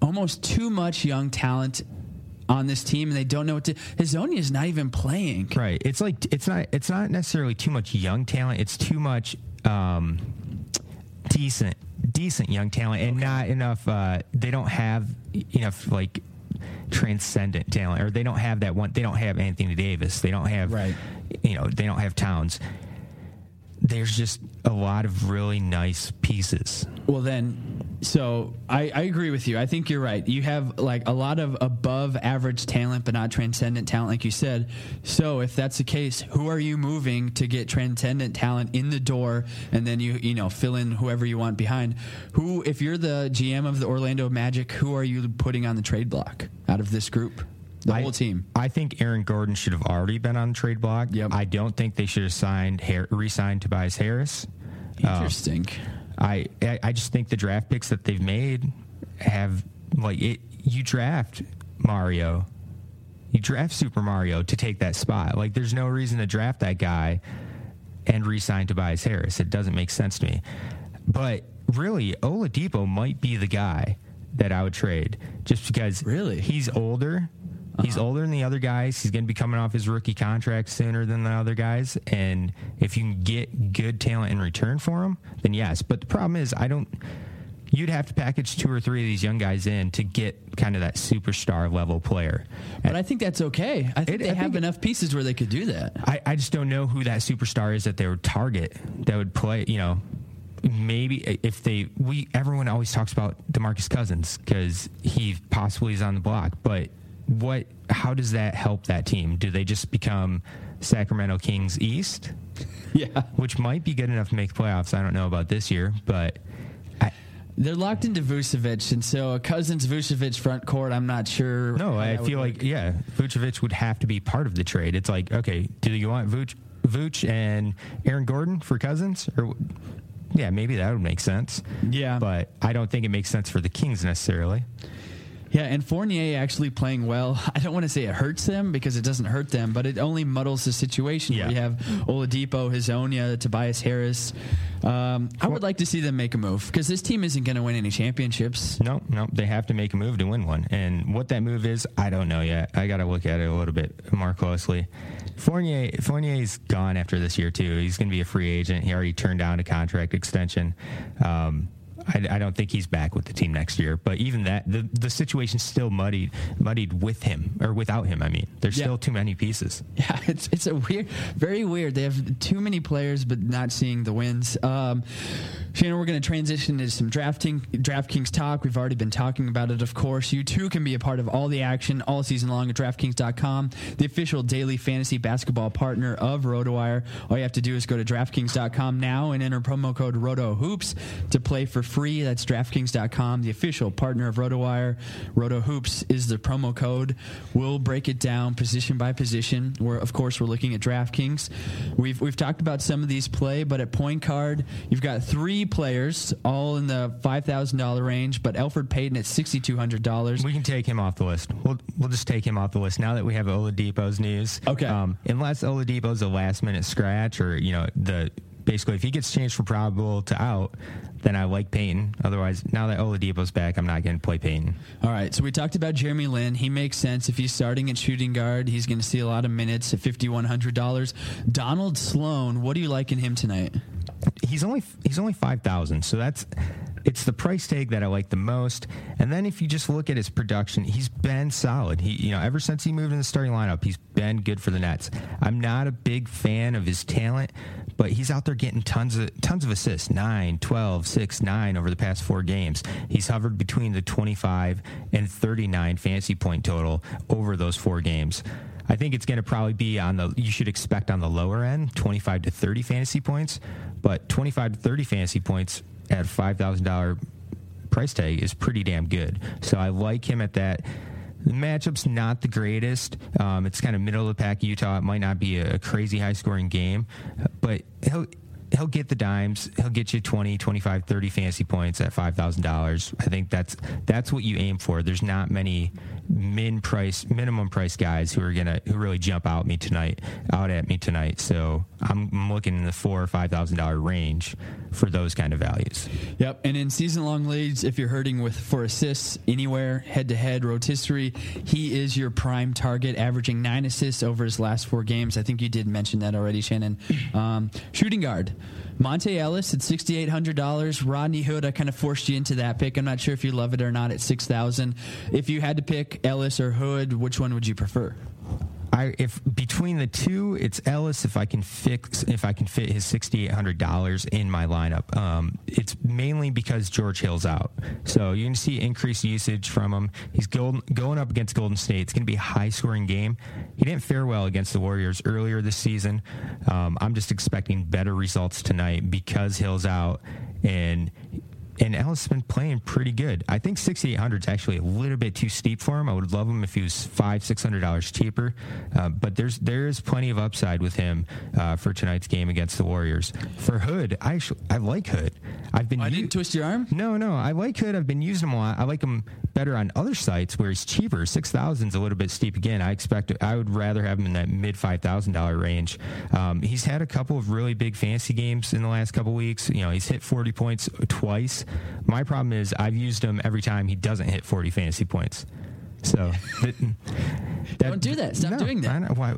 almost too much young talent on this team, and they don't know what to. Hezonja is not even playing. Right. It's like it's not it's not necessarily too much young talent. It's too much um, decent decent young talent and not enough. Uh, they don't have enough like transcendent talent, or they don't have that one. They don't have Anthony Davis. They don't have Right. You know, they don't have Towns. There's just a lot of really nice pieces. Well, then, so I, I agree with you. I think you're right. You have like a lot of above average talent, but not transcendent talent, like you said. So, if that's the case, who are you moving to get transcendent talent in the door, and then you you know fill in whoever you want behind? Who, if you're the GM of the Orlando Magic, who are you putting on the trade block out of this group? The I, whole team. I think Aaron Gordon should have already been on the trade block. Yep. I don't think they should have signed, re-signed Tobias Harris. Interesting. Um, I, I I just think the draft picks that they've made have like it. You draft Mario, you draft Super Mario to take that spot. Like there's no reason to draft that guy and re-sign Tobias Harris. It doesn't make sense to me. But really, Oladipo might be the guy that I would trade just because really he's older. He's uh-huh. older than the other guys. He's going to be coming off his rookie contract sooner than the other guys. And if you can get good talent in return for him, then yes. But the problem is, I don't. You'd have to package two or three of these young guys in to get kind of that superstar level player. But I think that's okay. I think It- they I have think- enough pieces where they could do that. I, I just don't know who that superstar is that they would target that would play. You know, maybe if they we everyone always talks about Demarcus Cousins because he possibly is on the block, but what? How does that help that team? Do they just become Sacramento Kings East? Yeah, which might be good enough to make playoffs. I don't know about this year, but They're locked into Vucevic, and so a Cousins Vucevic front court. I'm not sure. No, I feel work. like yeah, Vucevic would have to be part of the trade. It's like okay, do you want Vuc, Vuc and Aaron Gordon for Cousins, or yeah, maybe that would make sense. Yeah, but I don't think it makes sense for the Kings necessarily. Yeah, and Fournier actually playing well. I don't want to say it hurts them because it doesn't hurt them, but it only muddles the situation. Yeah. You have Oladipo, Hezonja, Tobias Harris. Um, I would like to see them make a move because this team isn't going to win any championships. No, no, they have to make a move to win one, and what that move is, I don't know yet. I got to look at it a little bit more closely. Fournier, Fournier's gone after this year too. He's going to be a free agent. He already turned down a contract extension. Um, I, I don't think he's back with the team next year. But even that, the the situation's still muddied, muddied with him or without him. I mean, there's Yeah. still too many pieces. Yeah, it's it's a weird, very weird. They have too many players, but not seeing the wins. Um, Shannon, we're going to transition into some drafting DraftKings talk. We've already been talking about it, of course. You too can be a part of all the action all season long at DraftKings.com, the official daily fantasy basketball partner of RotoWire. All you have to do is go to DraftKings.com now and enter promo code RotoHoops to play for free. That's DraftKings.com, the official partner of RotoWire. RotoHoops is the promo code. We'll break it down position by position. We're of course we're looking at DraftKings. We've we've talked about some of these play, but at point card, you've got three players all in the five thousand dollar range, but Alfred Payton at sixty two hundred dollars. We can take him off the list. We'll we'll just take him off the list now that we have Oladipo's news. Okay. Um, unless Oladipo's a last minute scratch or you know the basically if he gets changed from probable to out, then I like Payton. Otherwise, now that Oladipo's back, I'm not going to play Payton. All right, so we talked about Jeremy Lin. He makes sense if he's starting at shooting guard. He's going to see a lot of minutes at fifty one hundred dollars. Donald Sloan, what do you like in him tonight? He's only he's only five thousand, so that's it's the price tag that I like the most. And then if you just look at his production, he's been solid. He you know ever since he moved in the starting lineup, he's been good for the Nets. I'm not a big fan of his talent, but he's out there getting tons of tons of assists 9 12 6 9 over the past four games he's hovered between the 25 and 39 fantasy point total over those four games i think it's going to probably be on the you should expect on the lower end 25 to 30 fantasy points but 25 to 30 fantasy points at $5000 price tag is pretty damn good so i like him at that the matchup's not the greatest. Um, it's kind of middle of the pack Utah. It might not be a, crazy high scoring game, but he'll he'll get the dimes. He'll get you 20, 25, 30 fantasy points at $5,000. I think that's that's what you aim for. There's not many min price minimum price guys who are to who really jump out me tonight, out at me tonight. So I'm, looking in the 4 or $5,000 range for those kind of values. Yep, and in season long leads if you're hurting with for assists anywhere, head to head, rotisserie, he is your prime target, averaging nine assists over his last four games. I think you did mention that already, Shannon. Um, shooting guard. Monta Ellis at sixty eight hundred dollars. Rodney Hood, I kind of forced you into that pick. I'm not sure if you love it or not at six thousand. If you had to pick Ellis or Hood, which one would you prefer? I if between the two, it's Ellis. If I can fix, if I can fit his sixty eight hundred dollars in my lineup, um, it's mainly because George Hill's out. So you're gonna see increased usage from him. He's going going up against Golden State. It's to be a high scoring game. He didn't fare well against the Warriors earlier this season. Um, I'm just expecting better results tonight because Hill's out and and Ellis has been playing pretty good. I think 6,800 is actually a little bit too steep for him. I would love him if he was five, six hundred dollars cheaper. Uh, but there's there is plenty of upside with him uh, for tonight's game against the Warriors. For Hood, I actually I like Hood. I've been. I didn't twist your arm. No, no, I like Hood. I've been using him a lot. I like him better on other sites where he's cheaper. Six is a little bit steep again. I expect I would rather have him in that mid five thousand dollar range. Um, he's had a couple of really big fantasy games in the last couple weeks. You know, he's hit forty points twice. My problem is I've used him every time he doesn't hit forty fantasy points. So that, that, don't do that. Stop no, doing that. Why?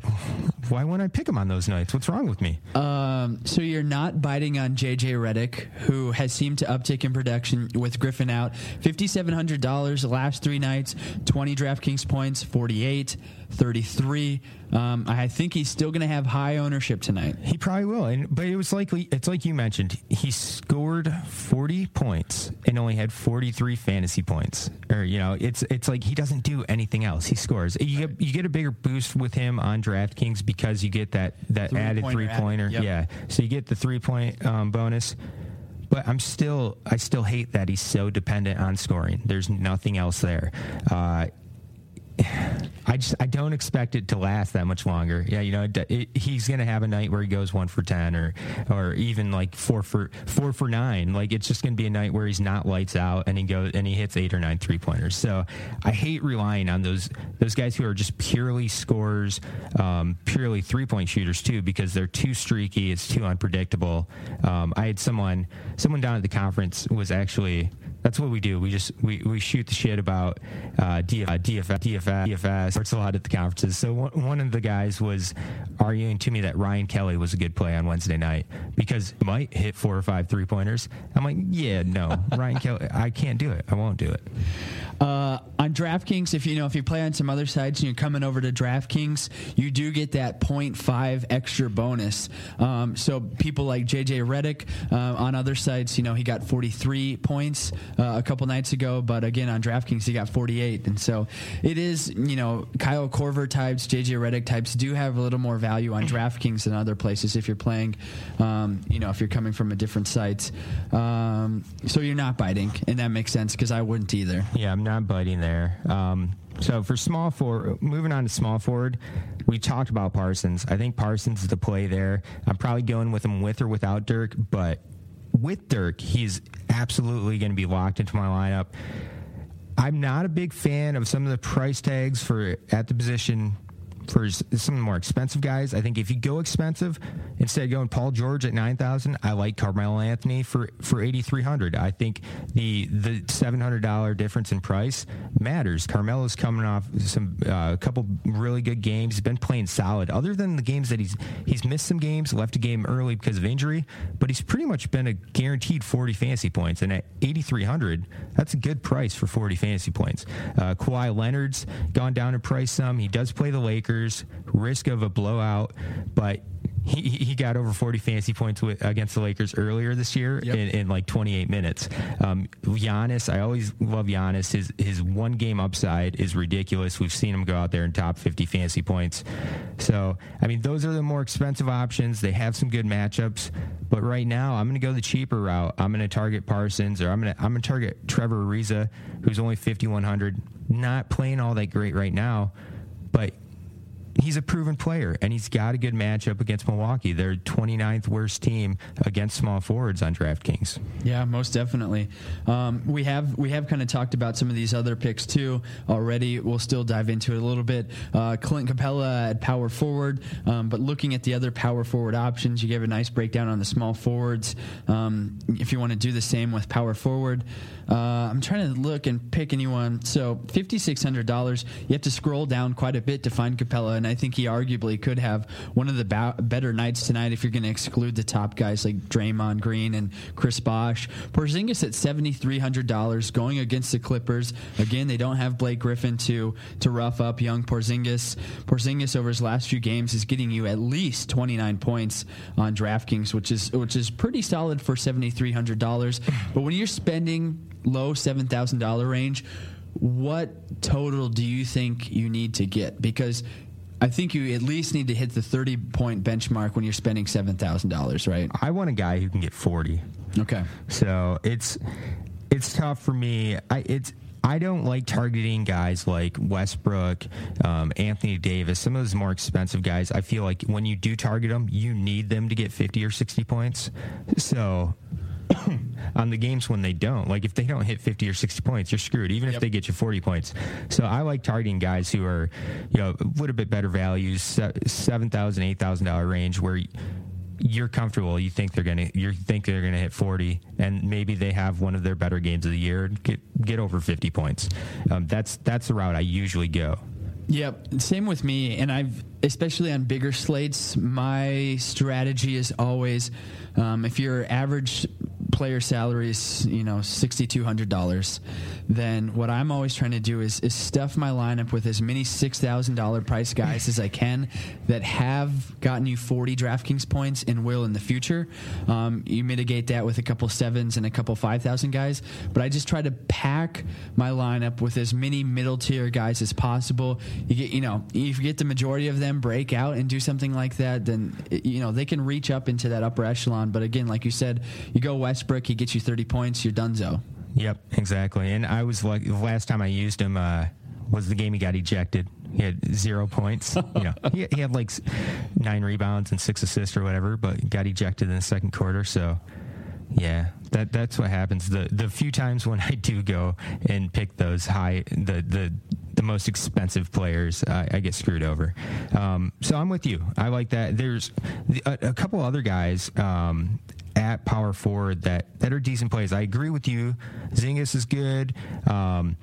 Why wouldn't I pick him on those nights? What's wrong with me? Um, so you're not biting on JJ Redick, who has seemed to uptick in production with Griffin out. Fifty seven hundred dollars the last three nights. Twenty DraftKings points. Forty eight. 33. Um, I think he's still going to have high ownership tonight. He probably will. And but it was likely. It's like you mentioned. He scored 40 points and only had 43 fantasy points. Or you know, it's it's like he doesn't do anything else. He scores. You get, you get a bigger boost with him on DraftKings because you get that that added three pointer. Yep. Yeah. So you get the three point um, bonus but I'm still I still hate that he's so dependent on scoring. There's nothing else there. Uh, I just I don't expect it to last that much longer. Yeah, you know, it, it, he's gonna have a night where he goes one for ten or or even like four for four for nine. Like it's just gonna be a night where he's not lights out and he goes and he hits eight or nine three pointers. So I hate relying on those those guys who are just purely scorers, um, purely three point shooters too, because they're too streaky. It's too unpredictable. Um, I had someone someone down at the conference was actually that's what we do. We just we, we shoot the shit about uh, DF, DFS, uh, DFS, uh, DFS. Uh, it's a lot at the conferences. So one, one of the guys was arguing to me that Ryan Kelly was a good play on Wednesday night because he might hit four or five three pointers. I'm like, yeah, no, Ryan Kelly, I can't do it. I won't do it. Uh, on DraftKings, if you know if you play on some other sites and you're coming over to DraftKings, you do get that 0.5 extra bonus. Um, so people like JJ Redick uh, on other sites, you know, he got 43 points uh, a couple nights ago, but again on DraftKings he got 48, and so it is you know Kyle Korver types, JJ Redick types do have a little more value on DraftKings than other places if you're playing, um, you know, if you're coming from a different site. Um, so you're not biting, and that makes sense because I wouldn't either. Yeah, I'm not biting there. Um, so for small forward, moving on to small forward, we talked about Parsons. I think Parsons is the play there. I'm probably going with him with or without Dirk, but with Dirk, he's absolutely going to be locked into my lineup. I'm not a big fan of some of the price tags for at the position for some of the more expensive guys. I think if you go expensive, instead of going Paul George at nine thousand, I like Carmelo Anthony for for eighty three hundred. I think the the seven hundred dollar difference in price matters. Carmelo's coming off some a uh, couple really good games. He's been playing solid. Other than the games that he's he's missed some games, left a game early because of injury, but he's pretty much been a guaranteed forty fantasy points. And at eighty three hundred, that's a good price for forty fantasy points. Uh, Kawhi Leonard's gone down in price some. He does play the Lakers. Risk of a blowout, but he, he got over 40 fantasy points with, against the Lakers earlier this year yep. in, in, like 28 minutes. Um, Giannis, I always love Giannis. His his one game upside is ridiculous. We've seen him go out there and top 50 fantasy points. So I mean, those are the more expensive options. They have some good matchups, but right now I'm going to go the cheaper route. I'm going to target Parsons, or I'm going to I'm going to target Trevor Ariza, who's only 5100. Not playing all that great right now, but he's a proven player and he's got a good matchup against Milwaukee. They're 29th worst team against small forwards on DraftKings. Yeah, most definitely. Um, we have we have kind of talked about some of these other picks too already. We'll still dive into it a little bit. Uh, Clint Capela at power forward, um, but looking at the other power forward options, you gave a nice breakdown on the small forwards. Um, if you want to do the same with power forward. Uh, I'm trying to look and pick anyone. So $5,600. You have to scroll down quite a bit to find Capela, and I think he arguably could have one of the ba- better nights tonight if you're going to exclude the top guys like Draymond Green and Chris Bosh. Porzingis at seventy three hundred dollars going against the Clippers. Again, they don't have Blake Griffin to to rough up young Porzingis. Porzingis over his last few games is getting you at least twenty nine points on DraftKings, which is which is pretty solid for seventy three hundred dollars. But when you're spending low seven thousand dollar range, what total do you think you need to get? Because I think you at least need to hit the 30 point benchmark when you're spending $7,000, right? I want a guy who can get 40. Okay. So it's it's tough for me. I it's I don't like targeting guys like Westbrook, um, Anthony Davis, some of those more expensive guys. I feel like when you do target them, you need them to get 50 or 60 points. So on the games when they don't. Like if they don't hit 50 or 60 points, you're screwed, even if they get you 40 points. So I like targeting guys who are, you know, a little bit better values, $7,000, $8,000 range where you're comfortable. You think they're gonna, you think they're gonna hit 40, and maybe they have one of their better games of the year. Get get over 50 points. Um, that's that's the route I usually go. Yep, same with me. And I've, especially on bigger slates, my strategy is always um, if your average player salary is, you know, $6,200, then what I'm always trying to do is, is stuff my lineup with as many $6,000 price guys as I can that have gotten you 40 DraftKings points and will in the future. Um, you mitigate that with a couple sevens and a couple 5,000 guys. But I just try to pack my lineup with as many middle tier guys as possible you get you know if you get the majority of them break out and do something like that then you know they can reach up into that upper echelon but again like you said you go westbrook he gets you 30 points you're donezo Yep, exactly. And I was like, the last time I used him uh, was the game he got ejected. He had zero points. you know, he, he had like nine rebounds and six assists or whatever, but got ejected in the second quarter. So, yeah, that that's what happens. The the few times when I do go and pick those high the the the most expensive players, I, I get screwed over. Um, so I'm with you. I like that. There's a, a couple other guys um, at power forward that that are decent plays. I agree with you. Zingas is good. Um,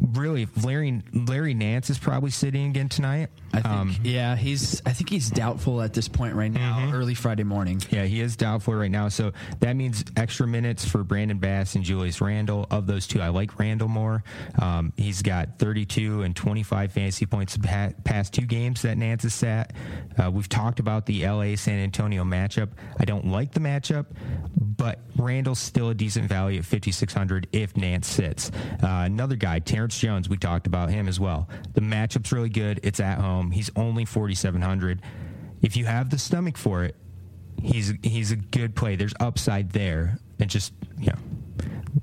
really, Larry Larry Nance is probably sitting again tonight. I think, um, yeah, he's. I think he's doubtful at this point right now. Mm-hmm. Early Friday morning. Yeah, he is doubtful right now. So that means extra minutes for Brandon Bass and Julius Randle. Of those two, I like Randle more. Um, he's got 32 and 25 fantasy points past two games that Nance has sat. Uh, we've talked about the LA San Antonio matchup. I don't like the matchup, but Randle's still a decent value at 5600 if Nance sits. Uh, another guy, Terrence Jones. We talked about him as well. The matchup's really good. It's at home. He's only 4,700. If you have the stomach for it, he's he's a good play. There's upside there, and just you know,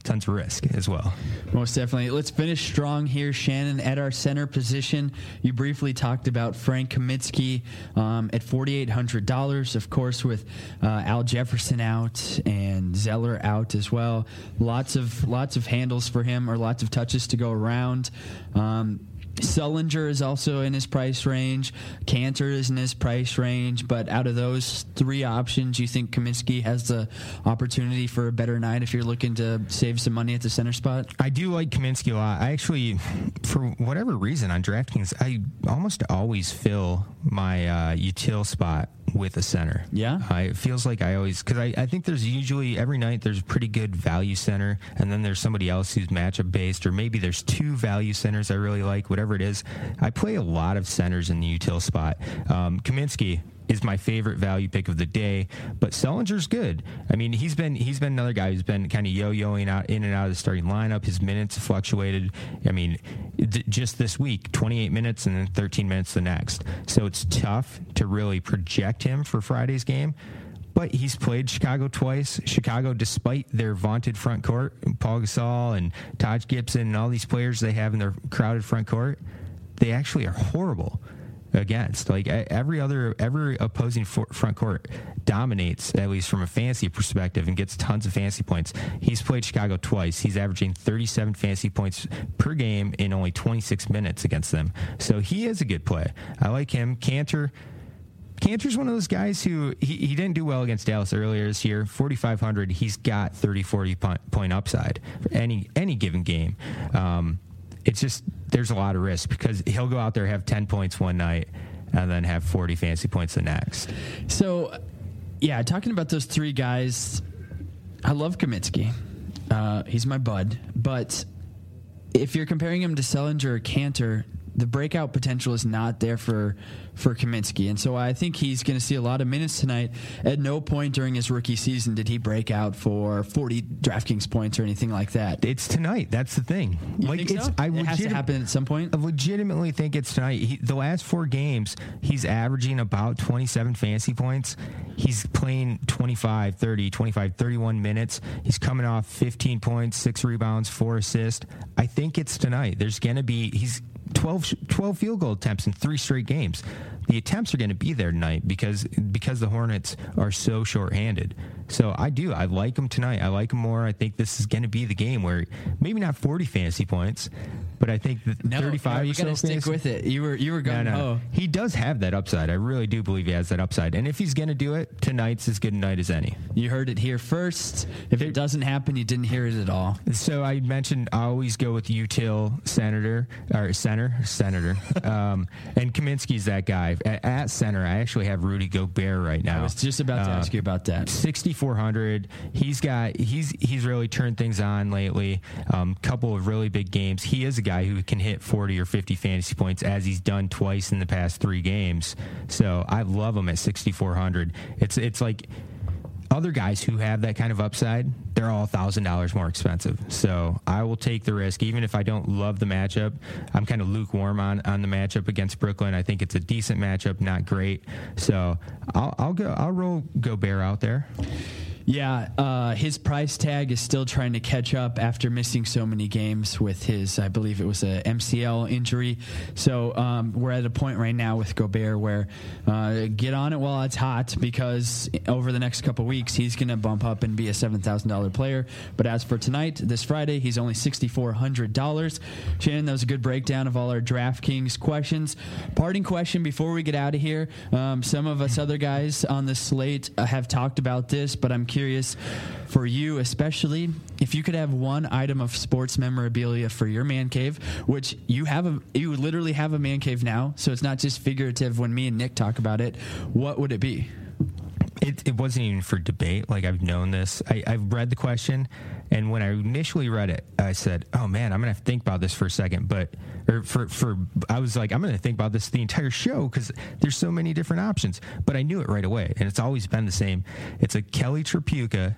tons of risk as well. Most definitely. Let's finish strong here, Shannon. At our center position, you briefly talked about Frank Kaminsky um, at forty eight hundred dollars. Of course, with uh, Al Jefferson out and Zeller out as well. Lots of lots of handles for him, or lots of touches to go around. Um, Sullinger is also in his price range. Kanter is in his price range. But out of those three options, you think Kaminsky has the opportunity for a better night if you're looking to save some money at the center spot? I do like Kaminsky a lot. I actually, for whatever reason, on DraftKings, I almost always fill my uh, util spot with a center. Yeah. Uh, it feels like I always, because I, I think there's usually every night there's a pretty good value center, and then there's somebody else who's matchup based, or maybe there's two value centers I really like, whatever it is. I play a lot of centers in the util spot. Um, Kaminsky, is my favorite value pick of the day. But Sullinger's good. I mean, he's been he's been another guy who's been kind of yo-yoing out in and out of the starting lineup. His minutes fluctuated. I mean, just this week, 28 minutes and then 13 minutes the next. So it's tough to really project him for Friday's game but he's played Chicago twice. Chicago, despite their vaunted front court, Pau Gasol and Taj Gibson and all these players they have in their crowded front court, they actually are horrible against. Like every other, every opposing front court dominates, at least from a fantasy perspective, and gets tons of fantasy points. He's played Chicago twice. He's averaging 37 fantasy points per game in only 26 minutes against them. So he is a good play. I like him. Kanter. Kanter's one of those guys who he, he didn't do well against Dallas earlier this year. 4,500, he's got 30, 40 point upside for any any given game. Um, it's just there's a lot of risk because he'll go out there have 10 points one night and then have 40 fancy points the next. So, yeah, talking about those three guys, I love Kaminsky. Uh, he's my bud, but if you're comparing him to Sullinger or Kanter, the breakout potential is not there for for Kaminsky, and so I think he's going to see a lot of minutes tonight. At no point during his rookie season did he break out for 40 DraftKings points or anything like that. It's tonight. That's the thing. You like so? I it has to legit- happen at some point. I legitimately think it's tonight. He, the last four games, he's averaging about 27 fantasy points. He's playing 25, 30, 25, 31 minutes. He's coming off 15 points, six rebounds, four assists. I think it's tonight. There's going to be, he's 12, 12 field goal attempts in three straight games. The attempts are going to be there tonight because because the Hornets are so shorthanded. So I do. I like them tonight. I like them more. I think this is going to be the game where maybe not 40 fantasy points, but I think that No, 35 no, you so got to stick with it. You were you were no, going. no. Oh, He does have that upside. I really do believe he has that upside. And if he's going to do it, tonight's as good a night as any. you heard it here first. If it doesn't happen, you didn't hear it at all. So I mentioned I always go with util senator or center senator, um, and Kaminsky's that guy at, at center. I actually have Rudy Gobert right now. I was just about to Uh, ask you about that. 6400 he's got he's he's really turned things on lately um, couple of really big games he is a guy who can hit 40 or 50 fantasy points as he's done twice in the past three games so i love him at 6400 it's it's like other guys who have that kind of upside, they're all thousand dollars more expensive. So I will take the risk, even if I don't love the matchup. I'm kind of lukewarm on on the matchup against Brooklyn. I think it's a decent matchup, not great. So I'll, I'll go. I'll roll Gobert out there. Yeah, uh, his price tag is still trying to catch up after missing so many games with his, I believe it was a MCL injury. So um, we're at a point right now with Gobert where uh, get on it while it's hot because over the next couple weeks he's going to bump up and be a seven thousand dollar player. But as for tonight, this Friday, he's only sixty four hundred dollars. Shannon, that was a good breakdown of all our DraftKings questions. Parting question before we get out of here: um, some of us other guys on the slate uh, have talked about this, but I'm curious for you, especially if you could have one item of sports memorabilia for your man cave, which you have a, you literally have a man cave now, so it's not just figurative. When me and Nick talk about it, what would it be? It, it wasn't even for debate. Like I've known this. I, I've read the question, and when I initially read it, I said, "Oh man, I'm gonna have to think about this for a second. But or for for I was like, I'm gonna think about this the entire show because there's so many different options. But I knew it right away, and it's always been the same. It's a Kelly Tripucka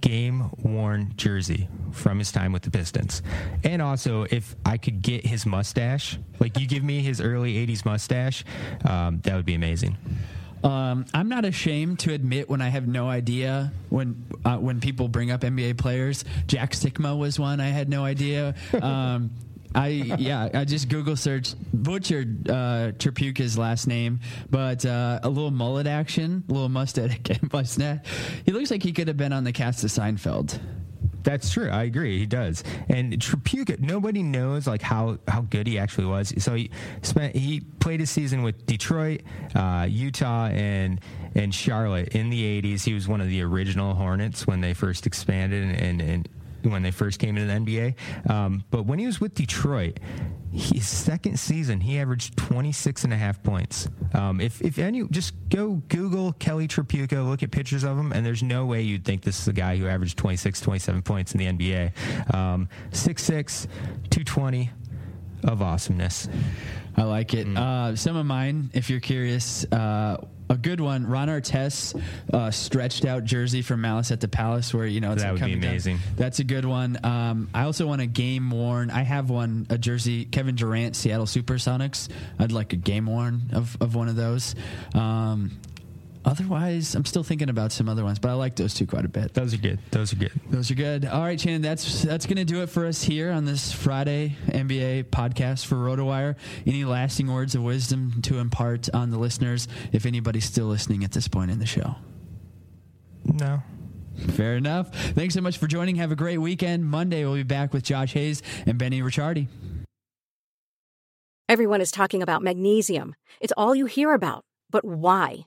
game worn jersey from his time with the Pistons. And also, if I could get his mustache, like you give me his early 80s mustache, um, that would be amazing. Um, I'm not ashamed to admit when I have no idea when uh, when people bring up NBA players. Jack Sikma was one I had no idea. Um, I yeah I just Google search butchered uh, last name, but uh, a little mullet action, a little mustache. He looks like he could have been on the cast of Seinfeld. That's true. I agree. He does. And Tripucka, nobody knows like how, how good he actually was. So he spent he played his season with Detroit, uh, Utah, and and Charlotte in the '80s. He was one of the original Hornets when they first expanded and, and, and when they first came into the NBA. Um, but when he was with Detroit, his second season, he averaged 26 and a half points. Um, if, if any, just go Google Kelly Tripucka, look at pictures of him, and there's no way you'd think this is a guy who averaged 26, 27 points in the NBA. Um, 6'6, 220 of awesomeness. I like it. Uh, some of mine, if you're curious, uh, a good one. Ron Artest uh, stretched out jersey from Malice at the Palace, where you know it's That would be coming down. amazing. That's a good one. Um, I also want a game worn. I have one, a jersey, Kevin Durant, Seattle SuperSonics. I'd like a game worn of, of one of those. Um, otherwise, I'm still thinking about some other ones, but I like those two quite a bit. Those are good. Those are good. Those are good. All right, Shannon, that's that's going to do it for us here on this Friday NBA podcast for RotoWire. Any lasting words of wisdom to impart on the listeners, if anybody's still listening at this point in the show? No. Fair enough. Thanks so much for joining. Have a great weekend. Monday, we'll be back with Josh Hayes and Benny Ricciardi. Everyone is talking about magnesium. It's all you hear about. But why?